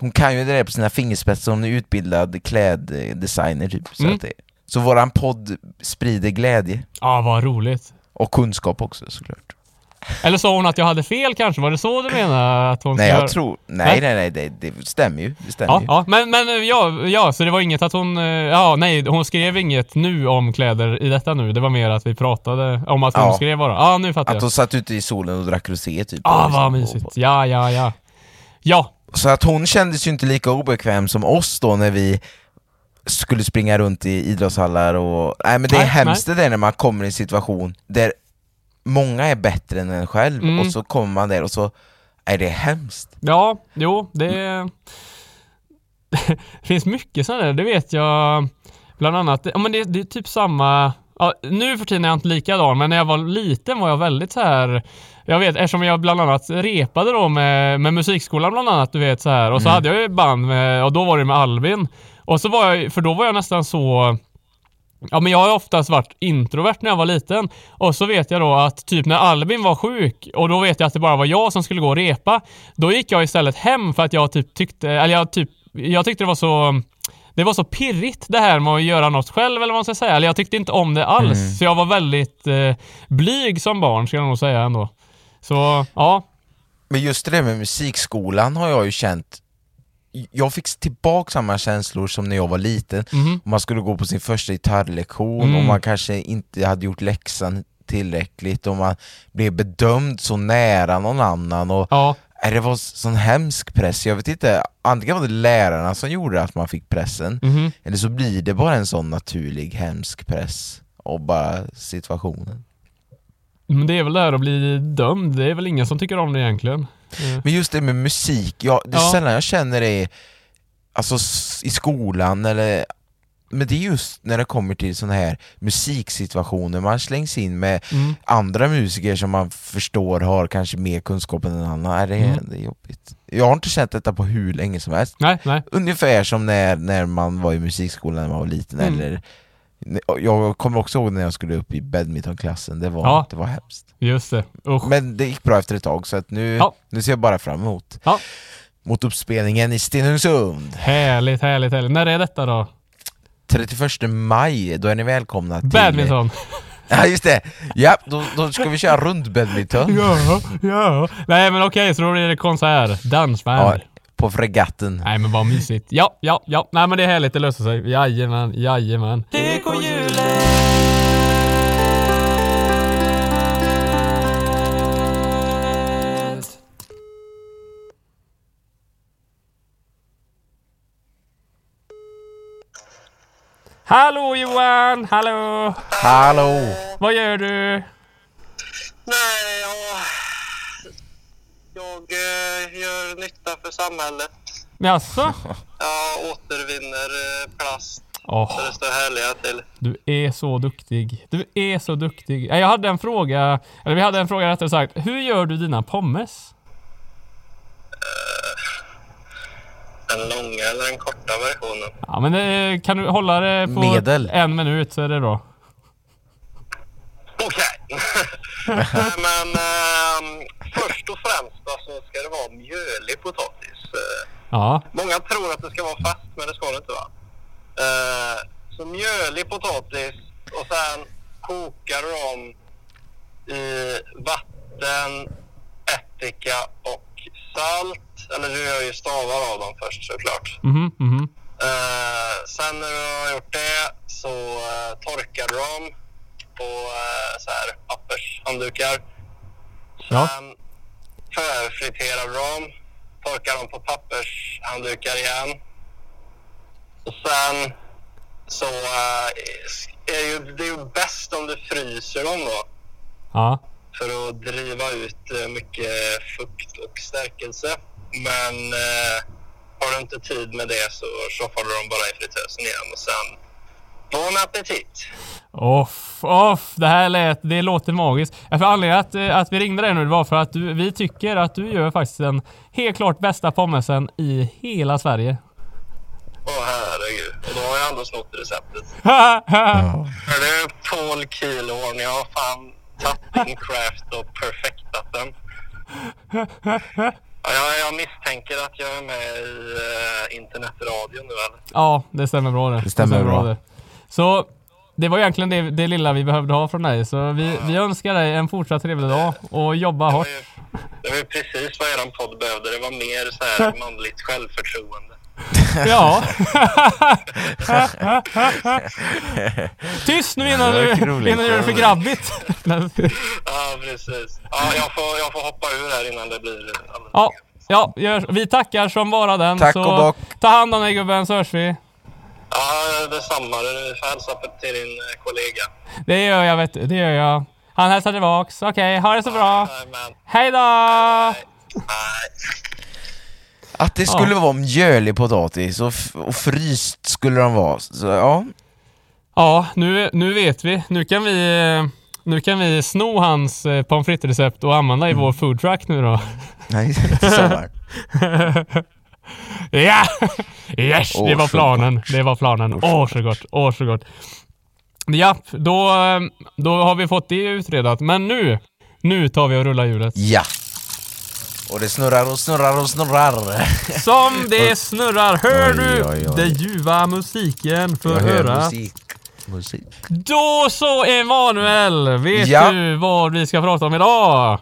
Hon kan ju det där på sina fingerspetsar, hon är utbildad kläddesigner typ. Så, Mm. det, så våran podd sprider glädje. Ja, vad roligt. Och kunskap också såklart. Eller sa hon att jag hade fel kanske? Var det så du menade? Att hon Nej jag tror, nej nej nej det, det stämmer ju, det stämmer Ja, ju. ja, men, men ja, ja, så det var inget att hon, eh, ja nej, hon skrev inget nu om kläder i detta nu. Det var mer att vi pratade om att hon Ja. skrev bara. Ja, nu fattar Att jag. hon satt ute i solen och drack rosé typ. Ah, och liksom- vad mysigt. Ja, ja, ja. Ja, Så att hon kändes ju inte lika obekväm som oss då när vi skulle springa runt i idrottshallar och... Nej men det är Nej, hemskt det där när man kommer i en situation där många är bättre än en själv Mm. och så kommer man där och så är det hemskt. ja, jo, det... finns mycket sådana där, det vet jag. Bland annat, ja men det, det är typ samma... Ja, nu för tiden är jag inte likadan, men när jag var liten var jag väldigt så här. Jag vet, eftersom jag bland annat repade då med, med musikskolan bland annat, du vet så här. Och så hade jag ju band med, och då var det med Albin. Och så var jag, för då var jag nästan så... Ja men jag har oftast varit introvert när jag var liten. Och så vet jag då att typ när Albin var sjuk och då vet jag att det bara var jag som skulle gå och repa. Då gick jag istället hem för att jag typ tyckte, eller jag typ, jag tyckte det var så det var så pirrigt det här med att göra något själv eller vad man ska säga. Eller jag tyckte inte om det alls. Så jag var väldigt eh, blyg som barn ska jag nog säga ändå. Så ja. Men just det där med musikskolan har jag ju känt jag fick tillbaka samma känslor som när jag var liten, Mhm. man skulle gå på sin första gitarrlektion Mm. och man kanske inte hade gjort läxan tillräckligt och man blev bedömd så nära någon annan och Ja. Nej, det var sån hemsk press, jag vet inte, antingen var det lärarna som gjorde att man fick pressen, Mhm. eller så blir det bara en sån naturlig hemsk press av bara situationen. Men det är väl det här att bli dömd. Det är väl ingen som tycker om det egentligen. Eh, Men just det med musik, ja, det är Ja. sällan jag känner det alltså, i skolan eller men det är just när det kommer till såna här musiksituationer man slängs in med Mm. andra musiker som man förstår har kanske mer kunskap än en annan. Nej, det, är, Mm. det är jobbigt. Jag har inte känt detta på hur länge som helst. Nej, nej. Ungefär som när, när man var i musikskolan när man var liten Mm. eller jag kommer också ihåg när jag skulle upp i badmintonklassen, det var, Ja. det var hemskt. Just det. Usch. Men det gick bra efter ett tag så att nu, Ja. nu ser jag bara fram emot Ja. mot uppspelningen i Stenungsund. Härligt, härligt, härligt. När är detta då? 31 maj, då är ni välkomna till... Badminton. Ja just det! Ja, då, då ska vi köra rundbadminton. Ja, ja. Nej men okej, så då blir det konsert. Dansband. På fregatten. Nej men vad mysigt. Ja, ja, ja. Nej men det är härligt, det löser sig. Jajamän, jajamän. Hallå Johan! Hallå! Hallå! Vad gör du? Nej, jag, jag eh, gör nytta för samhället. Jaså? Jag återvinner eh, plast Åh, så det står härliga till. du är så duktig. Du är så duktig. Eh, Jag hade en fråga, eller vi hade en fråga rättare sagt. Hur gör du dina pommes? Den långa eller den korta versionen. Ja men det, kan du hålla det på Medel. en minut så är det bra. Okej. Nej, Men ehm, först och främst då, så ska det vara mjölig potatis. Eh, Ja, Många tror att det ska vara fast, men det ska det inte vara. Eh, så mjölig potatis och sen kokar du dem i vatten, ättika och salt. Eller du gör ju stavar av dem först såklart. mhm, mhm. Eh, sen när du har gjort det så eh, torkar du dem på eh, så här pappershanddukar. Ja. Sen förfriterar du dem, torkar dem på pappershanddukar igen. Och sen så eh, är ju, det är ju bäst om du fryser dem då Ja, för att driva ut eh, mycket fukt och stärkelse. Men har du inte tid med det så tjoffar du dem bara i fritösen igen och sen bon appetit! Off, off. Det här lät, det låter magiskt. Ja, För anledningen att, eh, att vi ringde dig nu det var för att du, vi tycker att du gör faktiskt den helt klart bästa pommesen i hela Sverige. Åh herregud, och då har jag ändå snott receptet. Är det Paul Kielhorn? Jag har fan tagit in craft och perfektat den. Ja, jag, misstänker att jag är med i uh, internetradion nu eller? ja, det stämmer bra det. Det stämmer bra. det. Så det var egentligen det, det lilla vi behövde ha från dig. Så vi, vi önskar dig en fortsatt trevlig dag och jobba hårt. ju, det var ju precis vad eran podd behövde. Det var mer så här manligt självförtroende. Ja. Tyst nu innan du, innan du gör det för grabbigt. Ja, precis. Ja, jag får, jag får hoppa ur här innan det blir Ja, ja gör, vi tackar som bara den. Tack så och bock. ta hand om dig gubben så hörs vi. Ja, detsamma. Du får hälsa till din eh, kollega. Det gör jag vet du, det gör jag. Han hälsar tillbaks. Okej, ha det så bra. Hej då! Att det skulle vara mjölig potatis och, och fryst skulle de vara. Så, ja, Ja, nu, nu vet vi. Nu kan vi, eh, nu kan vi sno hans eh, pommes frites-recept och använda i vår food truck nu då. nej, till sommar. Ja! Yes, det var planen. Det var planen. Åh, så gott. Åh, så gott. Japp, då, eh, då har vi fått det utredat. Men nu, nu tar vi och rullar hjulet. Ja. Och det snurrar och snurrar och snurrar. Som det snurrar. Hör Oj, du oj, oj. den ljuva musiken? Hör höra. Musik. Då så Emanuel, vet Ja. du vad vi ska prata om idag?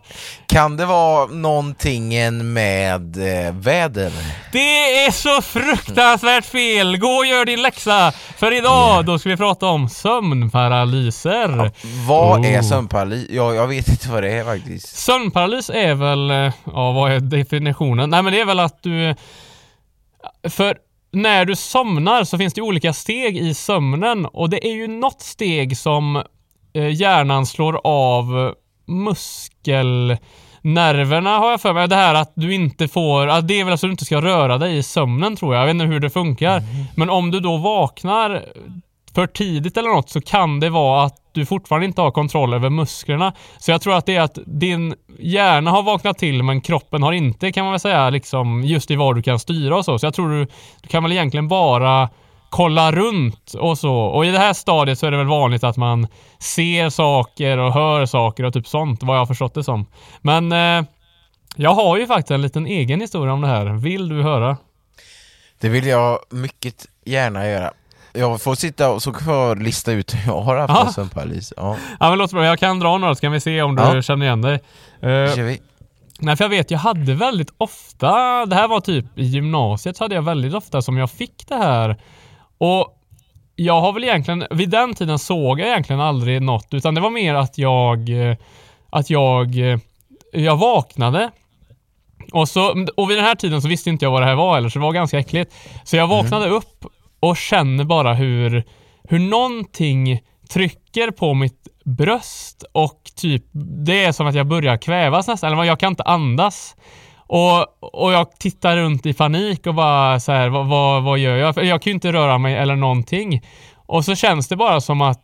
Kan det vara någonting med eh, väder? Det är så fruktansvärt fel! Gå och gör din läxa! För idag, då ska vi prata om sömnparalyser. Vad är Oh. sömnparalys? Ja, jag vet inte vad det är faktiskt. Sömnparalys är väl, eh, ja vad är definitionen? Nej men det är väl att du... För när du somnar så finns det olika steg i sömnen och det är ju något steg som eh, hjärnan slår av muskelnerverna har jag för mig. Det här att du inte får, att det är väl att du inte ska röra dig i sömnen tror jag. Jag vet inte hur det funkar. Men om du då vaknar för tidigt eller något så kan det vara att du fortfarande inte har kontroll över musklerna. Så jag tror att det är att din hjärna har vaknat till men kroppen har inte kan man väl säga liksom just i vad du kan styra och så. Så jag tror du, du kan väl egentligen bara kolla runt och så. Och i det här stadiet så är det väl vanligt att man ser saker och hör saker och typ sånt vad jag har förstått det som. Men eh, jag har ju faktiskt en liten egen historia om det här. Vill du höra? Det vill jag mycket gärna göra. Jag får sitta och så får jag lista ut hur jag har haft Ja. en sömnparalys. Ja, Ja men låt bra. Jag kan dra några så kan vi se om du Ja. känner igen dig. Det kör vi. Nej, för jag vet, jag hade väldigt ofta, det här var typ i gymnasiet, så hade jag väldigt ofta som jag fick det här. Och jag har väl egentligen, vid den tiden såg jag egentligen aldrig något, utan det var mer att jag, eh, att jag, eh, jag vaknade. Och, så, och vid den här tiden så visste inte jag vad det här var eller så det var ganska äckligt. Så jag vaknade upp och känner bara hur, hur någonting trycker på mitt bröst och typ det är som att jag börjar kvävas nästan, eller jag kan inte andas. Och, och jag tittar runt i panik och bara så här, vad, vad, vad gör jag? För jag kan ju inte röra mig eller någonting. Och så känns det bara som att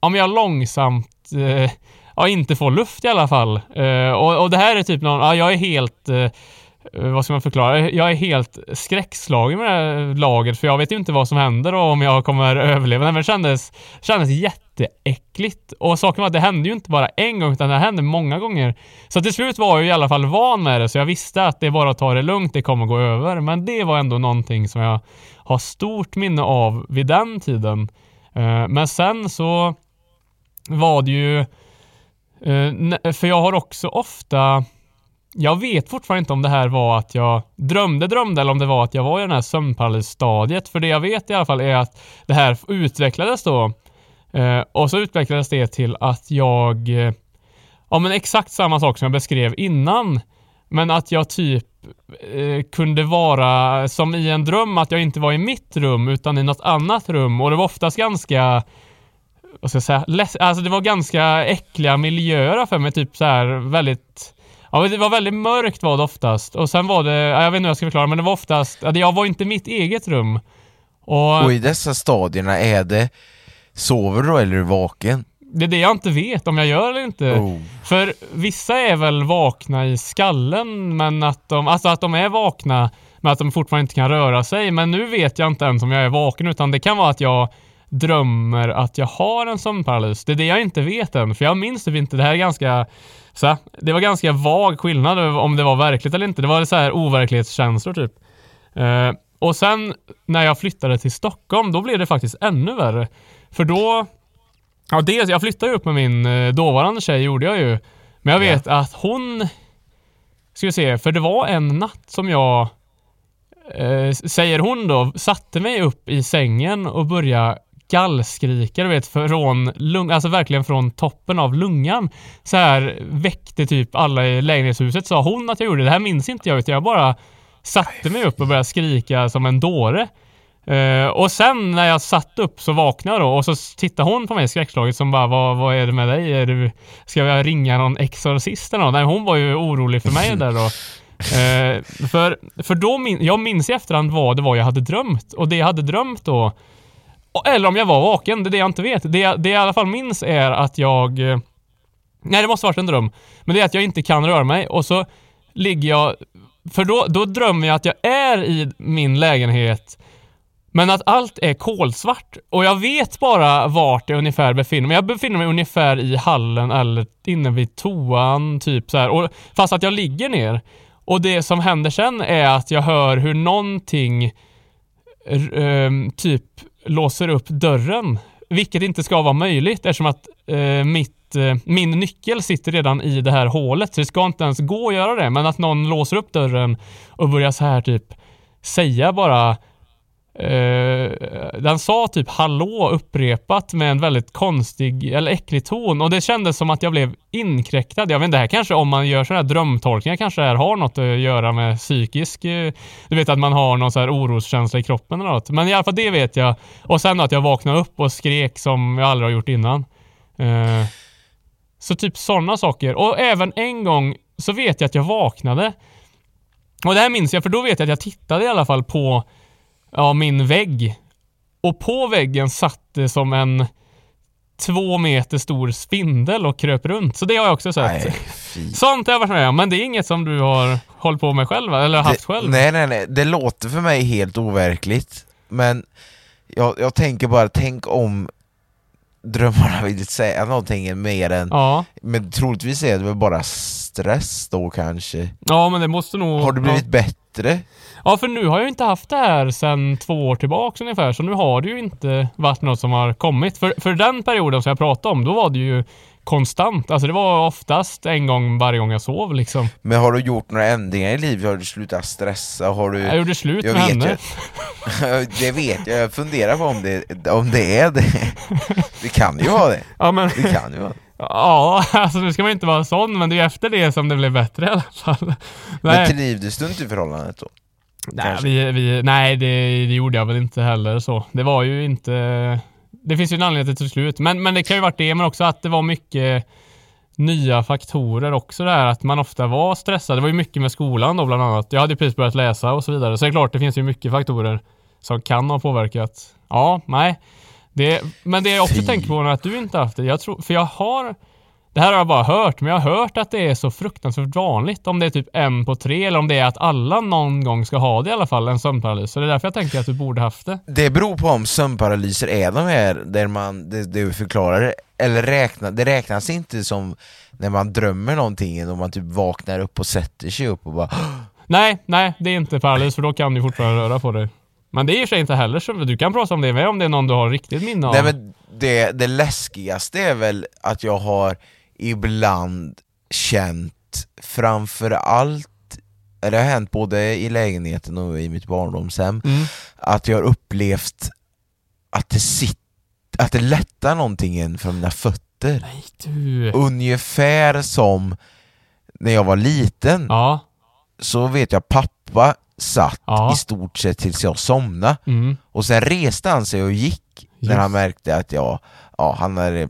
om jag långsamt eh, ja, inte får luft i alla fall. Eh, och, och det här är typ någon, ja, jag är helt eh, eh, Eh, vad ska man förklara? Jag är helt skräckslagen med det här laget för jag vet ju inte vad som händer och om jag kommer överleva. Nej, men det kändes, kändes jätteäckligt. Och saken var att det hände ju inte bara en gång utan det hände många gånger. Så till slut var jag i alla fall van med det så jag visste att det är bara att ta det lugnt, det kommer gå över. Men det var ändå någonting som jag har stort minne av vid den tiden. Eh, men sen så var det ju eh, för jag har också ofta jag vet fortfarande inte om det här var att jag drömde drömde eller om det var att jag var i den här sömnparalysstadiet. För det jag vet i alla fall är att det här utvecklades då. Eh, och så utvecklades det till att jag, eh, ja men exakt samma sak som jag beskrev innan. Men att jag typ eh, kunde vara som i en dröm, att jag inte var i mitt rum utan i något annat rum. Och det var oftast ganska vad ska jag säga, alltså det var ganska äckliga miljöer för mig, typ så här väldigt Ja, det var väldigt mörkt var det oftast. Och sen var det, ja, jag vet inte hur jag ska förklara, men det var oftast, jag var inte i mitt eget rum. Och Och i dessa stadierna, är det Sover du då eller är du vaken? det är det jag inte vet om jag gör eller inte. Oh. För vissa är väl vakna i skallen, men att de, alltså att de är vakna, men att de fortfarande inte kan röra sig. Men nu vet jag inte ens om jag är vaken, utan det kan vara att jag drömmer att jag har en sömnparalys. Det är det jag inte vet än, för jag minns typ inte. Det här är ganska, så här, det var ganska vag skillnad om det var verkligt eller inte. Det var så här overklighetskänslor typ. Eh, och sen när jag flyttade till Stockholm, då blev det faktiskt ännu värre. För då Ja, dels, jag flyttade ju upp med min eh, dåvarande tjej, gjorde jag ju. Men jag vet att hon... Ska vi se, för det var en natt som jag, eh, säger hon då, satte mig upp i sängen och började gallskrika, du vet, från lung, alltså verkligen från toppen av lungan. Så här väckte typ alla i lägenhetshuset, sa hon att jag gjorde. Det här minns inte jag, utan jag bara satte mig upp och började skrika som en dåre. Uh, och sen när jag satt upp så vaknade jag då och så tittade hon på mig skräckslaget som bara vad, vad är det med dig? Är du, ska jag ringa någon exorcist eller något? Nej, hon var ju orolig för mig där då. Uh, för, för då min, jag minns i efterhand vad det var jag hade drömt och det jag hade drömt då eller om jag var vaken, det är det jag inte vet. Det, det jag i alla fall minns är att jag... Eh, nej, det måste ha varit en dröm. Men det är att jag inte kan röra mig och så ligger jag... För då, då drömmer jag att jag är i min lägenhet men att allt är kolsvart och jag vet bara vart jag ungefär befinner mig. Jag befinner mig ungefär i hallen eller inne vid toan, typ så här. Och, fast att jag ligger ner. Och det som händer sen är att jag hör hur någonting um, typ låser upp dörren. Vilket inte ska vara möjligt eftersom att eh, mitt, eh, min nyckel sitter redan i det här hålet. Så det ska inte ens gå att göra det. Men att någon låser upp dörren och börjar så här typ säga bara Uh, den sa typ hallå upprepat med en väldigt konstig eller äcklig ton och det kändes som att jag blev inkräktad. Jag vet inte, det här kanske om man gör sådana här drömtolkningar kanske det här har något att göra med psykisk, uh, du vet att man har någon så här oroskänsla i kroppen eller något. Men i alla fall det vet jag. Och sen att jag vaknade upp och skrek som jag aldrig har gjort innan. Uh, så typ sådana saker. Och även en gång så vet jag att jag vaknade. Och det här minns jag för då vet jag att jag tittade i alla fall på ja, min vägg. Och på väggen satt det som en två meter stor spindel och kröp runt. Så det har jag också sett. Nej, fy. Sånt har jag varit med om, men det är inget som du har hållit på med själv eller haft det, själv? Nej, nej, nej. Det låter för mig helt overkligt. Men jag, jag tänker bara, tänk om drömmarna vill säga någonting mer än... Ja. Men troligtvis är det väl bara stress då kanske? ja, men det måste nog... Har du blivit ja. bättre? Ja, för nu har jag inte haft det här sedan två år tillbaka ungefär, så nu har det ju inte varit något som har kommit. För, för den perioden som jag pratade om, då var det ju konstant. Alltså det var oftast en gång varje gång jag sov liksom. Men har du gjort några ändringar i livet? Har du slutat stressa? Har du... Jag gjorde slut Jag med henne. ju. det vet jag, jag funderar på om det, om det är det. Det kan ju vara det. Ja, men... Det kan ju vara det. Ja, alltså nu ska man inte vara sån, men det är ju efter det som det blev bättre i alla fall. Men trivdes du inte i förhållandet då? nej, vi, vi, nej det, det gjorde jag väl inte heller så. Det var ju inte... Det finns ju en anledning till slut, men, men det kan ju varit det, men också att det var mycket nya faktorer också där, att man ofta var stressad. Det var ju mycket med skolan då bland annat. Jag hade precis börjat läsa och så vidare, så det är klart det finns ju mycket faktorer som kan ha påverkat. Ja, nej. Det, men det jag också Fy. tänker på är att du inte haft det. Jag tror, för jag har det här har jag bara hört, men jag har hört att det är så fruktansvärt vanligt. Om det är typ en på tre eller om det är att alla någon gång ska ha det i alla fall, en sömnparalys. Så det är därför jag tänker att du borde haft det. Det beror på om sömnparalyser är de här där man, det, det du förklarar, eller räkna, det räknas inte som när man drömmer någonting och man typ vaknar upp och sätter sig upp och bara Nej, nej, det är inte paralys för då kan du fortfarande röra på dig. Men det är i sig inte heller så, du kan prata om det med om det är någon du har riktigt minne av. Nej men det, det läskigaste är väl att jag har ibland känt framför allt, eller det har hänt både i lägenheten och i mitt barndomshem, Mm. att jag har upplevt att det sitter, att det lättar någonting in från mina fötter. Nej du. Ungefär som när jag var liten, Ja. så vet jag pappa satt Ja. i stort sett tills jag somnade Mm. och sen reste han sig och gick när han märkte att jag, ja, han hade,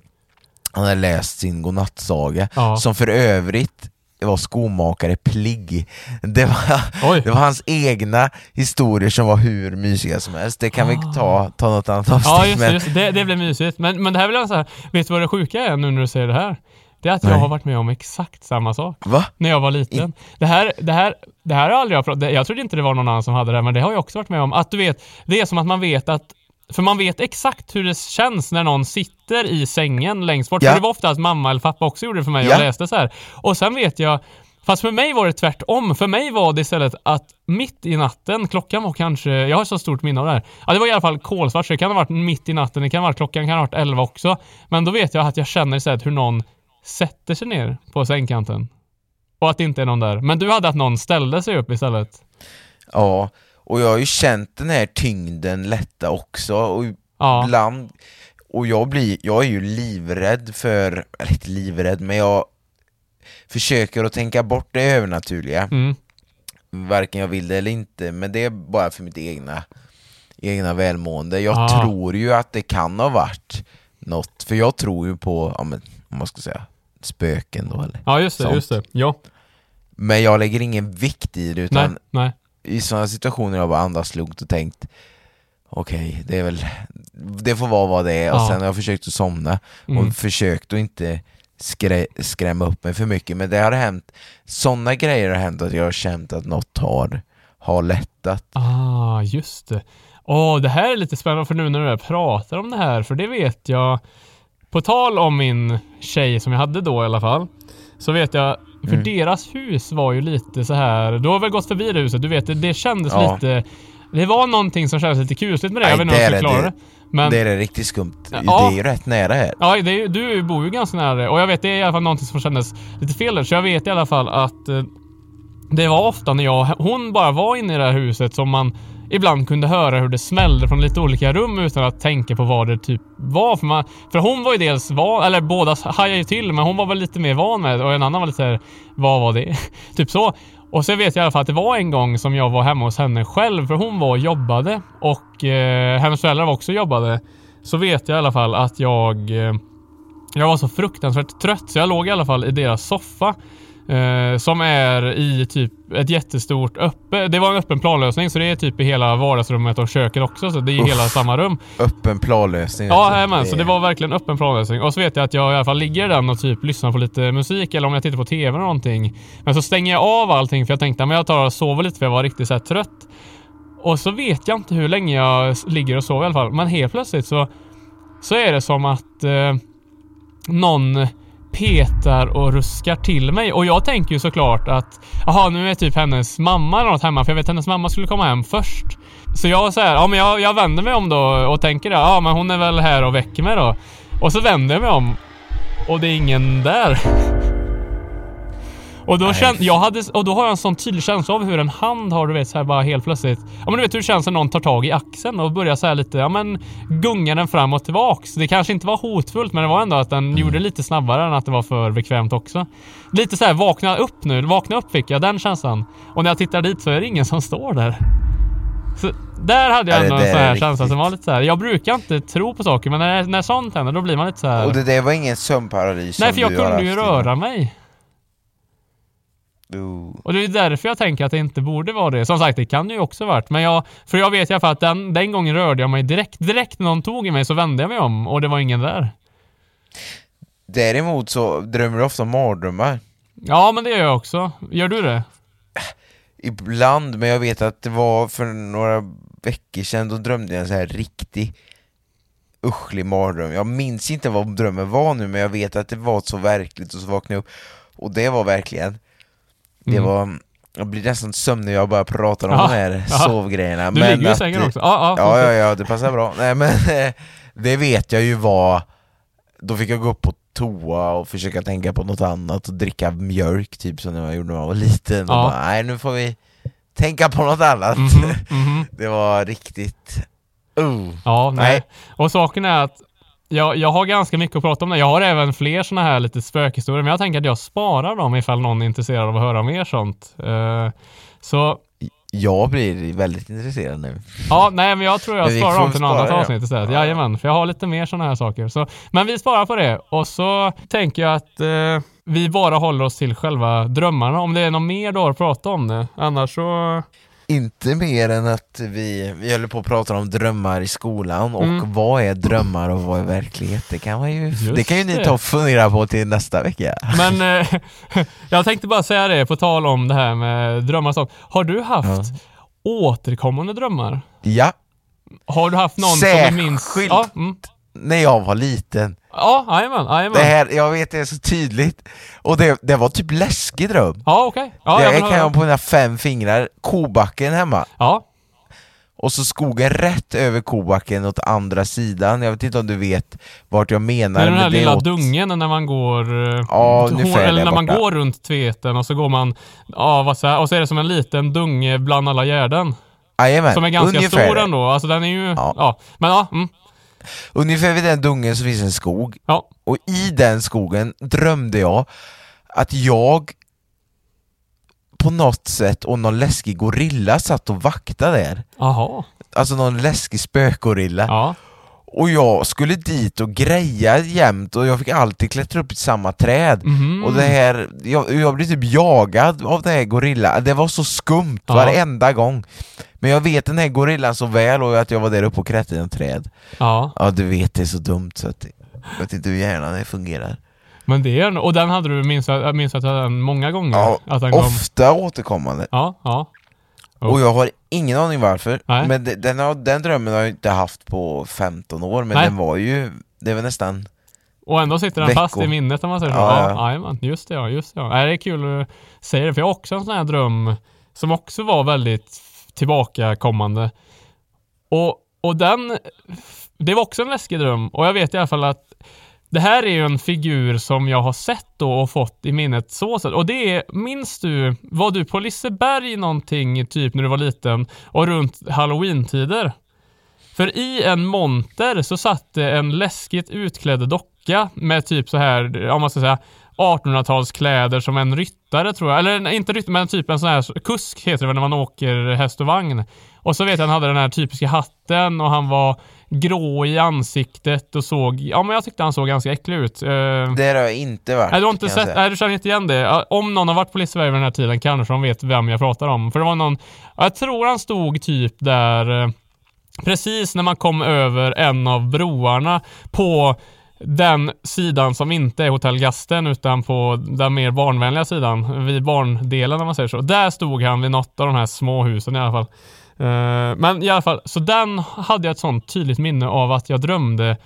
han hade läst sin godnattsaga Ja. som för övrigt var skomakare Pligg. Det var, Oj. det var hans egna historier som var hur mysiga som helst. Det kan vi ta, ta något annat avsnitt Ja, just det. men Just det. det. Det blev mysigt. Men, men det här vill jag säga, vet du vad det sjuka är nu när du säger det här? Det är att jag Nej. har varit med om exakt samma sak. Va? När jag var liten. Det här, det här, det här har aldrig jag pratat Jag trodde inte det var någon annan som hade det, men det har jag också varit med om. Att du vet, det är som att man vet att för man vet exakt hur det känns när någon sitter i sängen längst bort. Ja. För det var ofta att mamma eller pappa också gjorde det för mig. Ja. Jag läste så här. Och sen vet jag Fast för mig var det tvärtom. För mig var det istället att mitt i natten, klockan var kanske, jag har så stort minne av det här. Ja, det var i alla fall kolsvart, så det kan ha varit mitt i natten, det kan ha varit klockan kan ha varit 11 också. Men då vet jag att jag känner istället hur någon sätter sig ner på sängkanten. Och att det inte är någon där. Men du hade att någon ställde sig upp istället. Ja, och jag har ju känt den här tyngden lätta också, och Ja. ibland, och jag blir, jag är ju livrädd för, eller inte livrädd, men jag försöker att tänka bort det övernaturliga. Mm. Varken jag vill det eller inte, men det är bara för mitt egna, egna välmående. Jag Ah. tror ju att det kan ha varit något, för jag tror ju på, ja, men, om man ska säga, spöken då eller? Ja, just det, Sånt. just det. Ja. Men jag lägger ingen vikt i det, utan Nej, nej. i sådana situationer har jag bara andats lugnt och tänkt Okej, det är väl Det får vara vad det är, och Ja. sen har jag försökt att somna Mm. och försökt att inte skrä, skrämma upp mig för mycket Men det har hänt Sådana grejer har hänt att jag har känt att något har, har lättat Ah, just det. Åh, det här är lite spännande för nu när du pratar om det här, för det vet jag. På tal om min tjej som jag hade då i alla fall, så vet jag, för Mm. deras hus var ju lite så här. du har väl gått förbi det huset, du vet, det, det kändes Ja. lite, det var någonting som kändes lite kusligt med det, jag Nej, vet inte hur jag är det. Men, Det är det riktigt skumt, Ja. det är ju rätt nära här Ja, är, du bor ju ganska nära det. och jag vet det är i alla fall någonting som kändes lite fel där. Så jag vet i alla fall att eh, det var ofta när jag hon bara var inne i det här huset som man ibland kunde höra hur det smällde från lite olika rum utan att tänka på vad det typ var. För, man, för hon var ju dels van, eller båda hajade ju till, men hon var väl lite mer van med det och en annan var lite såhär, vad var det? typ så. Och så vet jag i alla fall att det var en gång som jag var hemma hos henne själv, för hon var och jobbade och eh, hennes föräldrar var också jobbade. Så vet jag i alla fall att jag eh, jag var så fruktansvärt trött så jag låg i alla fall i deras soffa. Eh, som är i typ ett jättestort öppe. Det var en öppen planlösning så det är typ i hela vardagsrummet och köket också. Så det är Uff. hela samma rum. Öppen planlösning Ja, också. jajamän. Så det var verkligen öppen planlösning. Och så vet jag att jag i alla fall ligger i den och typ lyssnar på lite musik eller om jag tittar på TV eller någonting. Men så stänger jag av allting för jag tänkte att jag tar och sover lite för jag var riktigt så trött. Och så vet jag inte hur länge jag ligger och sover i alla fall. Men helt plötsligt så, så är det som att eh, någon petar och ruskar till mig. Och jag tänker ju såklart att jaha, nu är typ hennes mamma eller något hemma. För jag vet att hennes mamma skulle komma hem först. Så jag säger ja men jag, jag vänder mig om då och tänker ja men hon är väl här och väcker mig då. Och så vänder jag mig om och det är ingen där. Och då, kände, jag hade, och då har jag en sån tydlig känsla av hur en hand har du vet så här bara helt plötsligt. Ja men du vet hur det känns när någon tar tag i axeln och börjar så här lite, ja men gunga den fram och tillbaks. Det kanske inte var hotfullt men det var ändå att den gjorde det lite snabbare än att det var för bekvämt också. Lite så här vakna upp nu, vakna upp fick jag den känslan. Och när jag tittar dit så är det ingen som står där. Så där hade jag ändå en sån här är känsla som var lite så här. Jag brukar inte tro på saker men när, när sånt händer då blir man lite så här. Och det där var ingen sömnparalys Nej för jag kunde ju röra mig. Oh. Och det är därför jag tänker att det inte borde vara det. Som sagt, det kan det ju också varit. Men jag, för jag vet i alla fall att den, den gången rörde jag mig direkt. Direkt när någon tog i mig så vände jag mig om och det var ingen där. Däremot så drömmer du ofta mardrömmar Ja, men det gör jag också. Gör du det? Ibland, men jag vet att det var för några veckor sedan, då drömde jag en så här riktig uschlig mardröm. Jag minns inte vad drömmen var nu, men jag vet att det var så verkligt och så vaknade jag upp. Och det var verkligen, det Mm. var, jag blir nästan sömnig jag bara pratar om Ja, de här ja. sovgrejerna. Du men ligger i sängen också. Ja, ja. Ja, ja, ja, det passar bra. Nej men det vet jag ju var, då fick jag gå upp på toa och försöka tänka på något annat och dricka mjölk typ som jag gjorde när jag var liten. Och Ja. bara, nej nu får vi tänka på något annat. Mhm, mhm. Det var riktigt... Uh. Ja, nej. Nej. Och saken är att jag, jag har ganska mycket att prata om det. Jag har även fler såna här lite spökhistorier, men jag tänker att jag sparar dem ifall någon är intresserad av att höra mer sånt. Eh, så Jag blir väldigt intresserad nu. Ja, nej men jag tror jag sparar dem till något annat avsnitt istället. Ja. Jajamän, för jag har lite mer sådana här saker. Så, men vi sparar på det och så tänker jag att eh, vi bara håller oss till själva drömmarna. Om det är något mer du har att prata om det. Annars så... Inte mer än att vi, vi håller på att prata om drömmar i skolan och Mm. vad är drömmar och vad är verklighet? Det kan, man ju, Just det kan ju ni det. ta och fundera på till nästa vecka. Men eh, jag tänkte bara säga det på tal om det här med drömmar sånt. Har du haft återkommande drömmar? Ja, Har du haft någon som du minns? Särskilt. Ja, mm. När jag var liten. Ja, jajamän, Det jajamän. här, jag vet det är så tydligt. Och det, det var typ läskig dröm. Ja, okej. Ja, det kan jag på mina fem fingrar, kobacken hemma. Ja, Och så skogen rätt över kobacken åt andra sidan. Jag vet inte om du vet vart jag menar. det är den här det lilla åt- dungen när man går... eh, Ja, ungefär Eller när man går runt tveten och så går man... Ja, vad så här, och så är det som en liten dunge bland alla gärden. Jajamän, Som är ganska ungefär stor ändå. Alltså den är ju... Ja. Ja. Men ja, mm, Ungefär vid den dungen så finns en skog. ja. Och i den skogen drömde jag att jag på något sätt och någon läskig gorilla satt och vaktade där. Jaha. Alltså någon läskig spökgorilla. Ja. Och jag skulle dit och greja jämt och jag fick alltid klättra upp i samma träd. Mhm. Och det här, jag, jag blev typ jagad av den här gorilla. Det var så skumt Ja. varenda gång. Men jag vet den här gorillan så väl och att jag var där uppe och klättrade i en träd. Ja. Ja du vet, det är så dumt så att jag vet inte hur hjärnan det fungerar. Men det är Och den hade du minst, jag minns att den många gånger. Ja, att den kom. ofta återkommande. Ja, ja. Och jag har ingen aning varför, Nej. men det- den, har, den drömmen har jag inte haft på 15 år, men Nej. den var ju, det var nästan Och ändå sitter den Veckor. fast i minnet om man säger så. Ja, Ja. Just det ja, just det ja. Nej, Det är kul att säga det, för jag har också en sån här dröm som också var väldigt tillbakakommande. Och, och den, det var också en läskig dröm och jag vet i alla fall att det här är ju en figur som jag har sett då och fått i minnet så sätt. Och det är, minns du, var du på Liseberg någonting typ när du var liten och runt halloween-tider? För i en monter så satt det en läskigt utklädd docka med typ så här, om man ska säga 1800-talskläder som en ryttare tror jag. Eller inte ryttare men typ en sån här kusk heter det väl när man åker häst och vagn. Och så vet jag han hade den här typiska hatten och han var grå i ansiktet och såg, ja men jag tyckte han såg ganska äcklig ut. Eh, Där har jag inte varit. Nej, du har inte sett, nej du känner inte igen det. Om någon har varit på Liseberg vid den här tiden kanske de vet vem jag pratar om. För det var någon, jag tror han stod typ där eh, precis när man kom över en av broarna på den sidan som inte är Hotell Gasten utan på den mer barnvänliga sidan, vid barndelen om man säger så. Där stod han vid något av de här små husen i alla fall. Eh, Men i alla fall, så den hade jag ett sånt tydligt minne av att jag drömde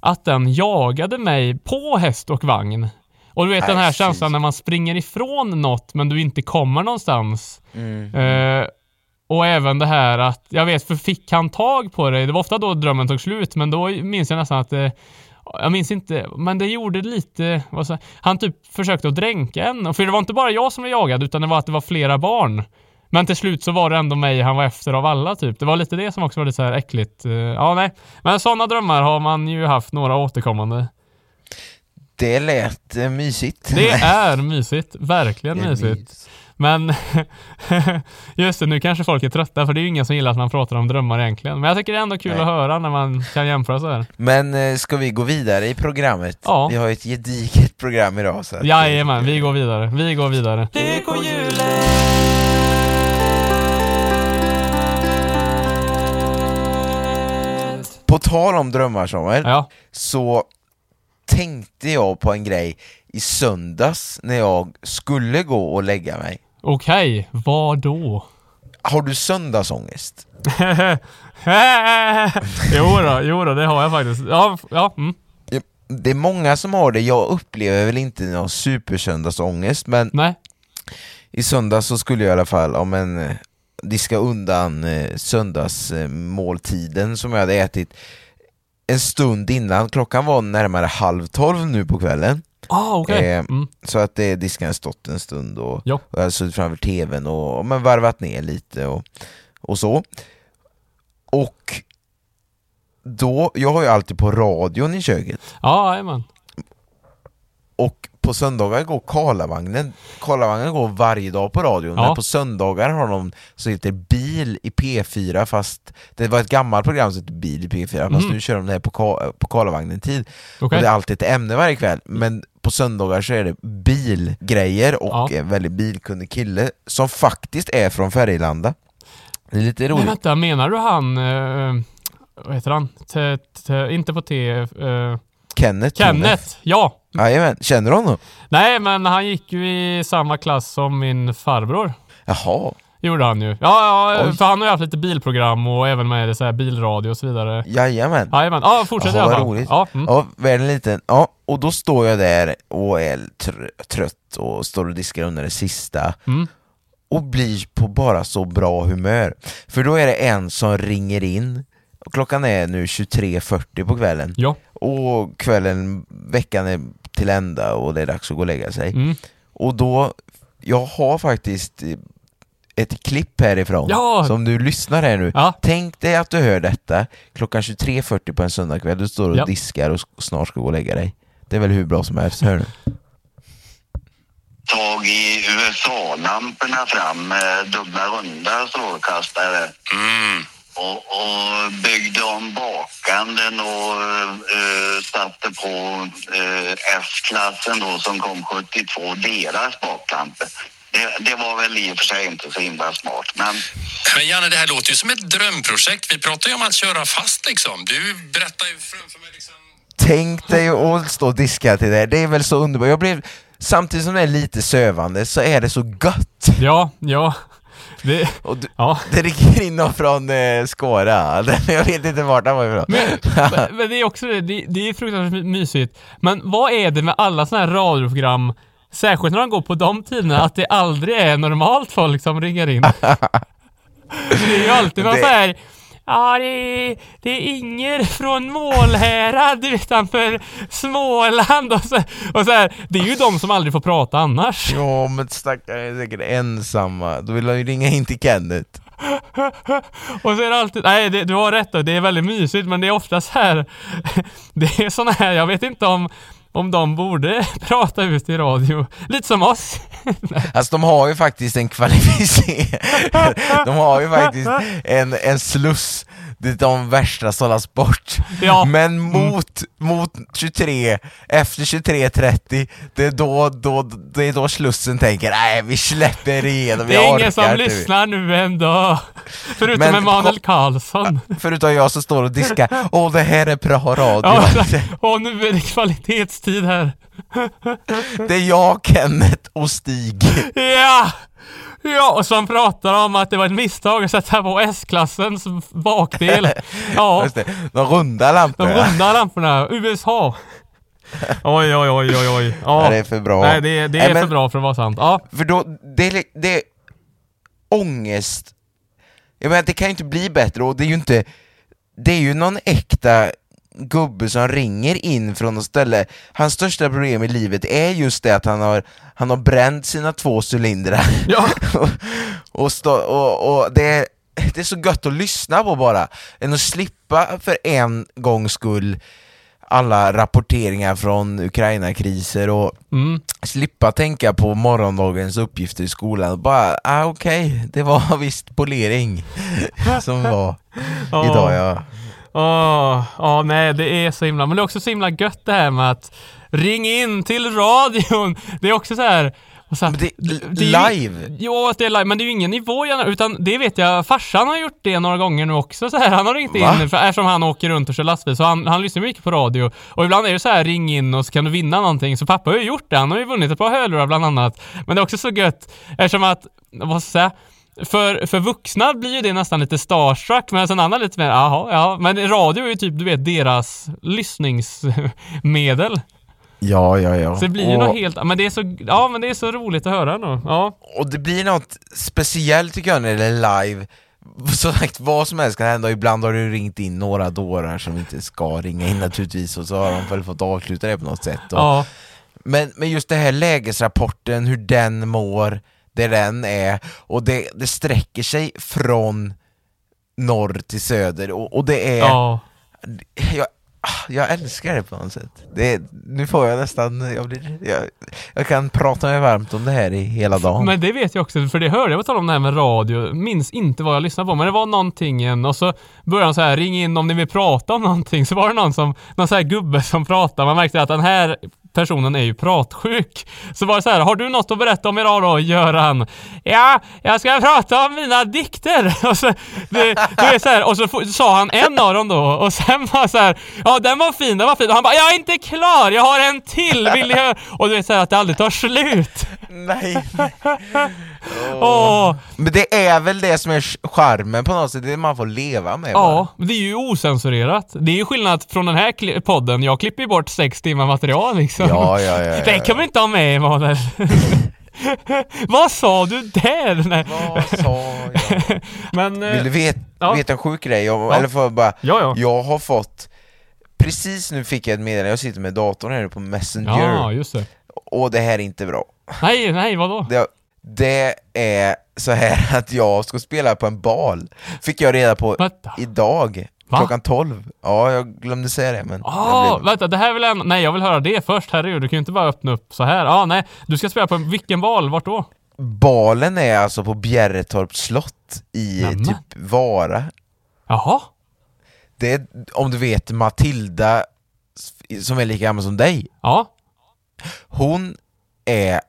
att den jagade mig på häst och vagn. Och du vet den här känslan när man springer ifrån något men du inte kommer någonstans. Mm. Eh, och även det här att, jag vet, för fick han tag på dig? Det var ofta då drömmen tog slut, men då minns jag nästan att eh, jag minns inte, men det gjorde lite, så, han typ försökte att dränka en. För det var inte bara jag som blev jagad, utan det var att det var flera barn. Men till slut så var det ändå mig han var efter av alla typ. Det var lite det som också var lite så här äckligt. Eh, Ja, nej. Men sådana drömmar har man ju haft några återkommande. Det lät eh, mysigt. Det är mysigt. Verkligen Det är mysigt. mys. Men just det, nu kanske folk är trötta för det är ju ingen som gillar att man pratar om drömmar egentligen. Men jag tycker det är ändå kul Nej. att höra när man kan jämföra så här. Men eh, ska vi gå vidare i programmet? Ja. Vi har ju ett gediget program idag så att, Jajamän, vi går vidare. Vi går vidare. På tal om drömmar Samuel, Ja. så tänkte jag på en grej i söndags när jag skulle gå och lägga mig. Okej, vad då? Har du söndagsångest? jo då, jo då, det har jag faktiskt. Ja, ja. Mm. Det är många som har det, jag upplever väl inte någon supersöndagsångest men Nej. i söndags så skulle jag i alla fall, om en diska undan eh, söndagsmåltiden som jag hade ätit en stund innan, klockan var närmare halv tolv nu på kvällen Ah, okej. Eh, Mm. Så att det, disken hade stått en stund och, Ja. och jag hade suttit framför tvn och, och men varvat ner lite och, och så. Och då, jag har ju alltid på radion i köket Ja, jajamän. och på söndagar går Karlavagnen. Karlavagnen går varje dag på radion, Ja. men på söndagar har de så heter Bil i P4 fast det var ett gammalt program som heter Bil i P4 fast Mhm. nu kör de det här på, Ka- på Karlavagnen-tid. Okej. Och det är alltid ett ämne varje kväll, men på söndagar så är det bilgrejer och Ja. en väldigt bilkunnig kille som faktiskt är från Färgelanda. Det är lite Men roligt. vänta, menar du han... Eh, vad heter han? T, inte på T... Eh, Kenneth. Kenneth! Ja! Jajamän, känner du honom? Nej, men han gick ju i samma klass som min farbror. Jaha. gjorde han ju. Ja, ja Oj. för han har ju haft lite bilprogram och även med det så här bilradio och så vidare. Jajamän. Jajamän. Ja, fortsätt i alla fall. roligt. Ja, mm. Ja, världen är liten. Ja, och då står jag där och är tr- trött och står och diskar under det sista Mm. och blir på bara så bra humör. För då är det en som ringer in, och klockan är nu 23.40 på kvällen, Ja. och kvällen, veckan är till ända och det är dags att gå och lägga sig. Mm. Och då, jag har faktiskt eh, ett klipp härifrån, Ja! som du lyssnar här nu. Ja. Tänk dig att du hör detta klockan 23.40 på en söndagkväll, du står och Ja. diskar och snart ska gå och lägga dig. Det är väl hur bra som helst, hör du? tag i USA-lamporna fram med dubbla runda strålkastare. Och, och byggde om bakanden och uh, satte på eh, S-klassen då som kom 72, deras baklampor. Det, det var väl i och för sig inte så himla smart, men Men Janne, det här låter ju som ett drömprojekt. Vi pratar ju om att köra fast liksom. Du berättar ju framför mig liksom... Tänk dig att stå och diska till det, det är väl så underbart. Jag blev, samtidigt som det är lite sövande så är det så gött. Ja, ja. Det, du, ja. det ringer in någon från eh, Skåra, jag vet inte vart han var ifrån. Men, men det är också det, det, det är fruktansvärt mysigt. Men vad är det med alla sådana här radioprogram, särskilt när de går på de tiderna, att det aldrig är normalt folk som ringer in? Det är ju alltid någon Det- så här Ja, det är, det är Inger från Målhärad utanför Småland och så, och så här. Det är ju de som aldrig får prata annars. Ja men stackare är säkert ensamma, då vill han ju ringa in till Kenneth. Och så är det alltid, nej det, du har rätt och det är väldigt mysigt men det är ofta så här Det är såna här, jag vet inte om om de borde prata ut i radio. Lite som oss. Alltså de har ju faktiskt en kvalificering, de har ju faktiskt en, en sluss dit de värsta sållas bort. Ja. Men mot, mot 23, efter 23.30, det är då, då, det är då slussen tänker nej vi släpper igenom, Det är ingen som inte." lyssnar nu ändå. Förutom Men- Emanuel Karlsson. Förutom jag som står och diskar, åh det här är bra radio. Ja, och nu är det kvalitetstid här. Det är jag, Kenneth och Stig. Ja! Ja, och som pratar om att det var ett misstag att sätta på S-klassens bakdel. Ja, Just det, de runda de lamporna. runda lamporna. USA. Oj, oj, oj, oj, oj. Ja. Det är för bra. Nej, det, det Nej, är men- för bra för att vara sant. Ja. För då, det det är ångest. Jag menar, det kan ju inte bli bättre och det är ju inte, det är ju någon äkta gubbe som ringer in från något ställe. Hans största problem i livet är just det att han har, han har bränt sina två cylindrar. Ja. och, och, stå, och, och det, är, det är så gött att lyssna på bara, än att slippa för en gångs skull alla rapporteringar från Ukraina-kriser och Mm. slippa tänka på morgondagens uppgifter i skolan. Bara, ah, okej, det var visst polering som var idag ja. Ja, nej, det är så himla, men det är också så himla gött det här med att ring in till radion. Det är också så här. så här det- det är ju- live? Jo, att det är live, men det är ju ingen nivå utan det vet jag, farsan har gjort det några gånger nu också så här. Han har ringt Va? in, för, eftersom han åker runt och kör lastbil, så han, han lyssnar mycket på radio. Och ibland är det så här, ring in och så kan du vinna någonting. Så pappa har ju gjort det, han har ju vunnit ett par hörlurar bland annat. Men det är också så gött, eftersom att, vad ska jag säga? För, för vuxna blir ju det nästan lite starstruck, men sen andra lite mer, jaha, ja. Men radio är ju typ, du vet, deras lyssningsmedel. Ja, ja, ja. Så det blir ju och, något helt, men det är så, ja men det är så roligt att höra nu. Ja. och det blir något speciellt tycker jag när det är live. Så sagt, vad som helst kan hända, ibland har du ringt in några dårar som inte ska ringa in naturligtvis, och så har de väl fått avsluta det på något sätt. Och, Ja. Men, men just det här lägesrapporten, hur den mår, där den är, och det, det sträcker sig från norr till söder, och, och det är... Ja. Jag, jag älskar det på något sätt. Det, nu får jag nästan, jag, blir, jag, jag kan prata mig varmt om det här i hela dagen. Men det vet jag också, för det hörde jag på tal om det här med radio. Minns inte vad jag lyssnade på, men det var någonting och så började de så här ring in om ni vill prata om någonting. Så var det någon som, någon så här gubbe som pratade. Man märkte att den här personen är ju pratsjuk. Så var det så här, har du något att berätta om idag då, Göran? Ja, jag ska prata om mina dikter. Och så, det, det är så här, och så sa han en av dem då och sen var så här, ja den var fin, den var fin. Och han bara, jag är inte klar, jag har en till, vill ni höra? Och du vet så här att det aldrig tar slut. Nej, nej. Åh, Men det är väl det som är charmen på något sätt, det man får leva med ja, men det är ju osensurerat. Det är ju skillnad från den här podden. Jag klipper ju bort sex timmar material liksom. Ja, ja, ja, ja. Det kan vi inte ha med Emanuel. Vad sa du där? Nej. Vad sa jag? Men... eh, Vill du vet, Ja. veta en sjuk grej? Jag, Ja. Eller får jag bara, Ja, ja. jag har fått Precis nu fick jag ett meddelande, jag sitter med datorn här på Messenger Ja, just det. och det här är inte bra. Nej, nej, vadå? Det, det är så här att jag ska spela på en bal, fick jag reda på Vänta. idag, Va? klockan 12. Ja, jag glömde säga det men... Ah, blev- vänta, det här vill jag... Nej, jag vill höra det först. Herregud, du kan ju inte bara öppna upp så här. Ah, nej, du ska spela på vilken val? Vart då? Balen är alltså på Bjärretorps slott i Nämen. typ Vara. Jaha? Det är, om du vet, Matilda som är lika gammal som dig. Ja. Hon är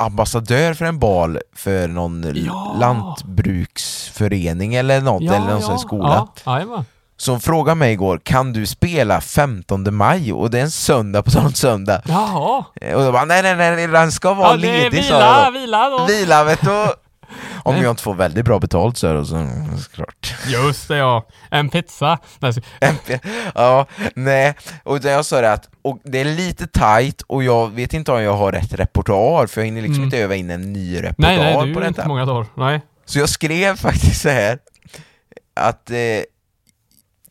ambassadör för en bal för någon Ja. lantbruksförening eller något, eller någon här skola. Ja, hon frågade mig igår, kan du spela 15 maj? Och det är en söndag på sån söndag. Jaha. Eh, Och jag bara, nej nej nej, den ska vara Ja, ledig sa vila, jag vila då. då. Vila vet du. Om Nej. jag inte får väldigt bra betalt så är det så, såklart. Just det ja. En pizza. Nej, så- ja, nej, och det jag sa det att och det är lite tight och jag vet inte om jag har rätt repertoar för jag hinner liksom Mm. inte öva in en ny repertoar nej, nej, på detta. inte många dagar. Nej. Så jag skrev faktiskt så här att eh,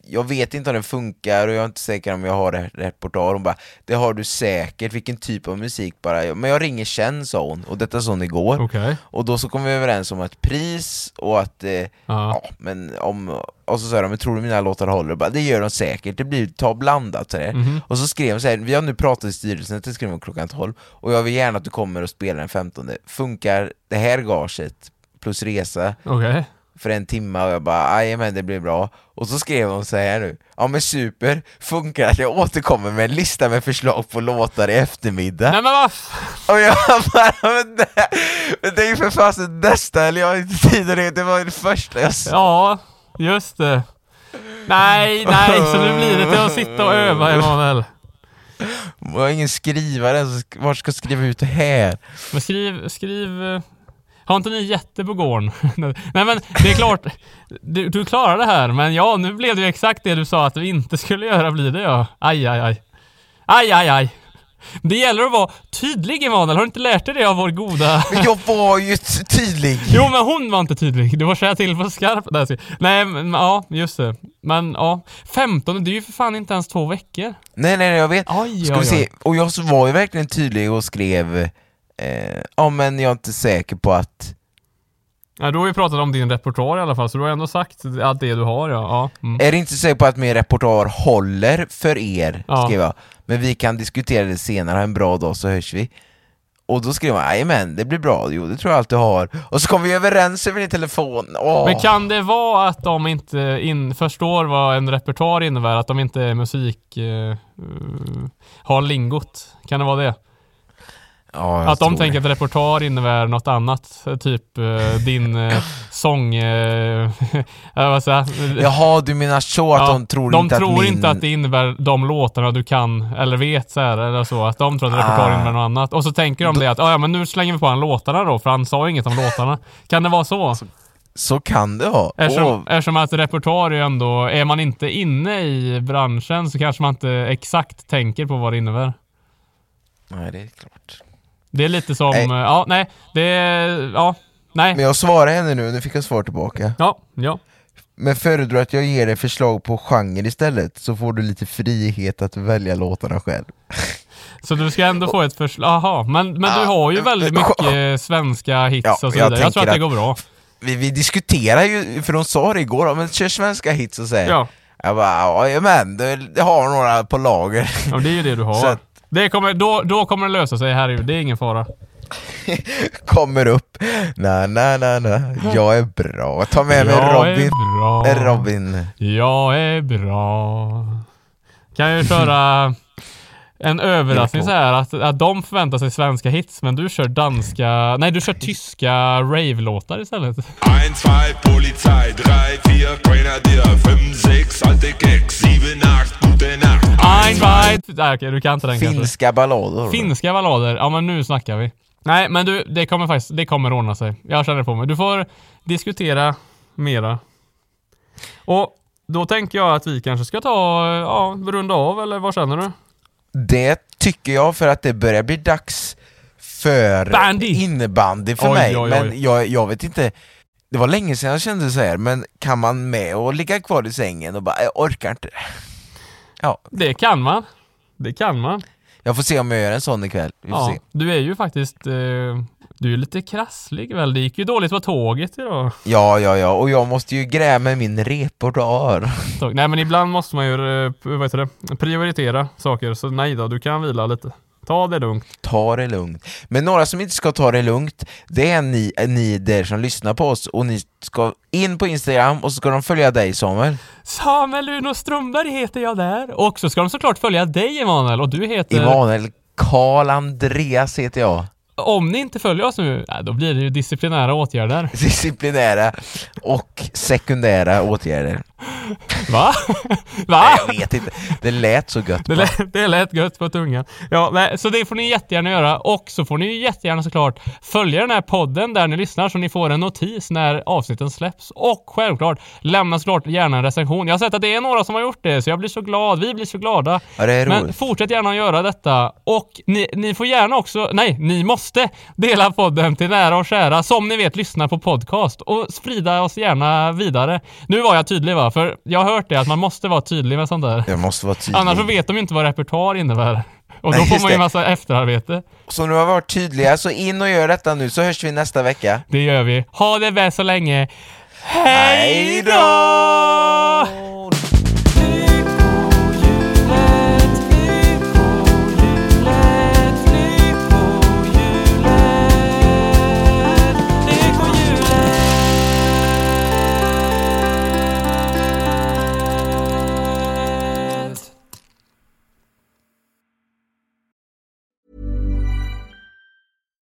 jag vet inte om den funkar och jag är inte säker om jag har rätt repertoar. Hon bara, det har du säkert, vilken typ av musik bara? Men jag ringer Chen sa hon, och detta sa hon igår. Okej. Och då så kom vi överens om ett pris och att, eh, ja. Men om, och så sa de, men tror du mina låtar håller? Jag Bara, det gör de säkert, det blir, ta blandat så där. Mhm. Och så skrev de så här, vi har nu pratat i styrelsen, det skrev de klockan 12, och jag vill gärna att du kommer och spelar den 15 Funkar det här gaget plus resa Okej. För en timme och jag bara men det blir bra och så skrev hon så här nu Ja men super, funkar att jag återkommer med en lista med förslag på låtar i eftermiddag Nej men vad Och jag bara men det, men det är ju för fasen nästa eller jag har inte tid det, det var ju det första jag sa Ja, just det. Nej, nej, så nu blir det till att sitta och öva Emanuel. Jag har ingen skrivare, vart ska jag skriva ut det här? Men skriv, skriv... Har inte ni jätte på gården? Nej men det är klart, du, du klarar det här, men ja, nu blev det ju exakt det du sa att du inte skulle göra blir det ja. Aj, aj, aj. Aj, aj, aj. Det gäller att vara tydlig Emanuel, har du inte lärt dig det av vår goda... Men jag var ju tydlig! Jo men hon var inte tydlig, du var säga till på skarp. Nej, men ja, just det. Men ja, 15, det är ju för fan inte ens två veckor. Nej nej nej jag vet, Oj, ska oj, vi se, och jag var ju verkligen tydlig och skrev eh, Ja men jag är inte säker på att Ja, du har ju pratat om din repertoar i alla fall, så du har ändå sagt att det du har ja. ja. Mm. Är inte säker på att min repertoar håller för er, Ja. skrev jag. Men vi kan diskutera det senare, ha en bra dag så hörs vi. Och då skrev han, men det blir bra, jo det tror jag alltid har. Och så kom vi överens över din telefon, Åh. Men kan det vara att de inte in, förstår vad en repertoar innebär? Att de inte är musik... Eh, har lingot? Kan det vara det? Ja, Att de tror tänker det. att repertoar innebär något annat? Typ eh, din eh, sång... Eh, vad säger? Jaha, du menar så att Ja, de tror de inte tror att min... inte att det innebär de låtarna du kan eller vet så här, eller så. Att de tror att repertoar Ah. innebär något annat. Och så tänker de det att "Ah, ja men nu slänger vi på han låtarna då, för han sa inget om låtarna. Kan det vara så? Så kan det vara. Eftersom, Åh, eftersom att repertoar är ändå, är man inte inne i branschen så kanske man inte exakt tänker på vad det innebär. Nej, det är klart. Det är lite som, Nej. eh, ja nej, det ja, nej. Men jag svarar henne nu, nu fick jag svar tillbaka. Ja, ja. Men föredrar att jag ger dig förslag på genre istället, så får du lite frihet att välja låtarna själv. Så du ska ändå få ett förslag, jaha, men, men du Ja, har ju väldigt mycket svenska hits Ja, och så jag vidare. Jag tror att det går bra. Vi, vi diskuterar ju, för de sa det igår, men kör svenska hits och så här. Ja, Jag bara, ja men det, det har några på lager. ja det är ju det du har. Så att- Det kommer, då, då kommer det lösa sig, herregud. Det är ingen fara. Kommer upp, na na na na, jag är bra. Ta med mig Jag Robin. är bra. Robin. Jag är bra. Kan ju köra en överraskning så här att, att de förväntar sig svenska hits men du kör danska, nej du kör tyska rave-låtar istället. 1, 2, Polizei, 3, 4, Grenadier, 5, 6, alte Keks, 7, 8, gute Nacht. Ein Weit... Nej okej, du kan inte den kanske. Finska ballader. Finska ballader, ja men nu snackar vi. Nej men du, det kommer faktiskt, det kommer ordna sig. Jag känner på mig. Du får diskutera mera. Och då tänker jag att vi kanske ska ta, ja, runda av eller vad känner du? Det tycker jag för att det börjar bli dags för Bandy! innebandy för Oj, mig. oj, oj. Men jag, jag vet inte, det var länge sedan jag kände så här, men kan man med och ligga kvar i sängen och bara, jag orkar inte. Ja, Det kan man. Det kan man. jag får se om jag gör en sån ikväll. Vi får Ja, se. du är ju faktiskt, eh, du är lite krasslig väl? Det gick ju dåligt på tåget idag. Ja, ja, ja, och jag måste ju gräva min repertoar. Nej men ibland måste man ju, eh, vad heter det, prioritera saker. Så nej då, du kan vila lite. Ta det lugnt. Ta det lugnt. Men några som inte ska ta det lugnt, det är ni, ni där som lyssnar på oss och ni ska in på Instagram och så ska de följa dig Samuel. Samuel Uno Strömberg heter jag där. Och så ska de såklart följa dig Emanuel och du heter... Emanuel Karl Andreas heter jag. Om ni inte följer oss nu, då blir det ju disciplinära åtgärder. Disciplinära och sekundära åtgärder. Va? Va? Nej, jag vet inte. Det lät så gött. Det bara. lät, det lät gött på tungan. Ja, nej, så det får ni jättegärna göra. Och så får ni jättegärna såklart följa den här podden där ni lyssnar så ni får en notis när avsnitten släpps. Och självklart, lämna såklart gärna en recension. Jag har sett att det är några som har gjort det, så jag blir så glad. Vi blir så glada. Ja, det Men fortsätt gärna att göra detta. Och ni, ni får gärna också, nej, ni måste dela podden till nära och kära som ni vet lyssnar på podcast och sprida oss gärna vidare. Nu var jag tydlig va? För jag har hört det att man måste vara tydlig med sånt där. Jag måste vara tydlig. Annars så vet de ju inte vad repertoar innebär. Och då får man ju det. massa efterarbete. Så nu har vi varit tydliga, så in och gör detta nu så hörs vi nästa vecka. Det gör vi. Ha det bäst så länge. Hej då!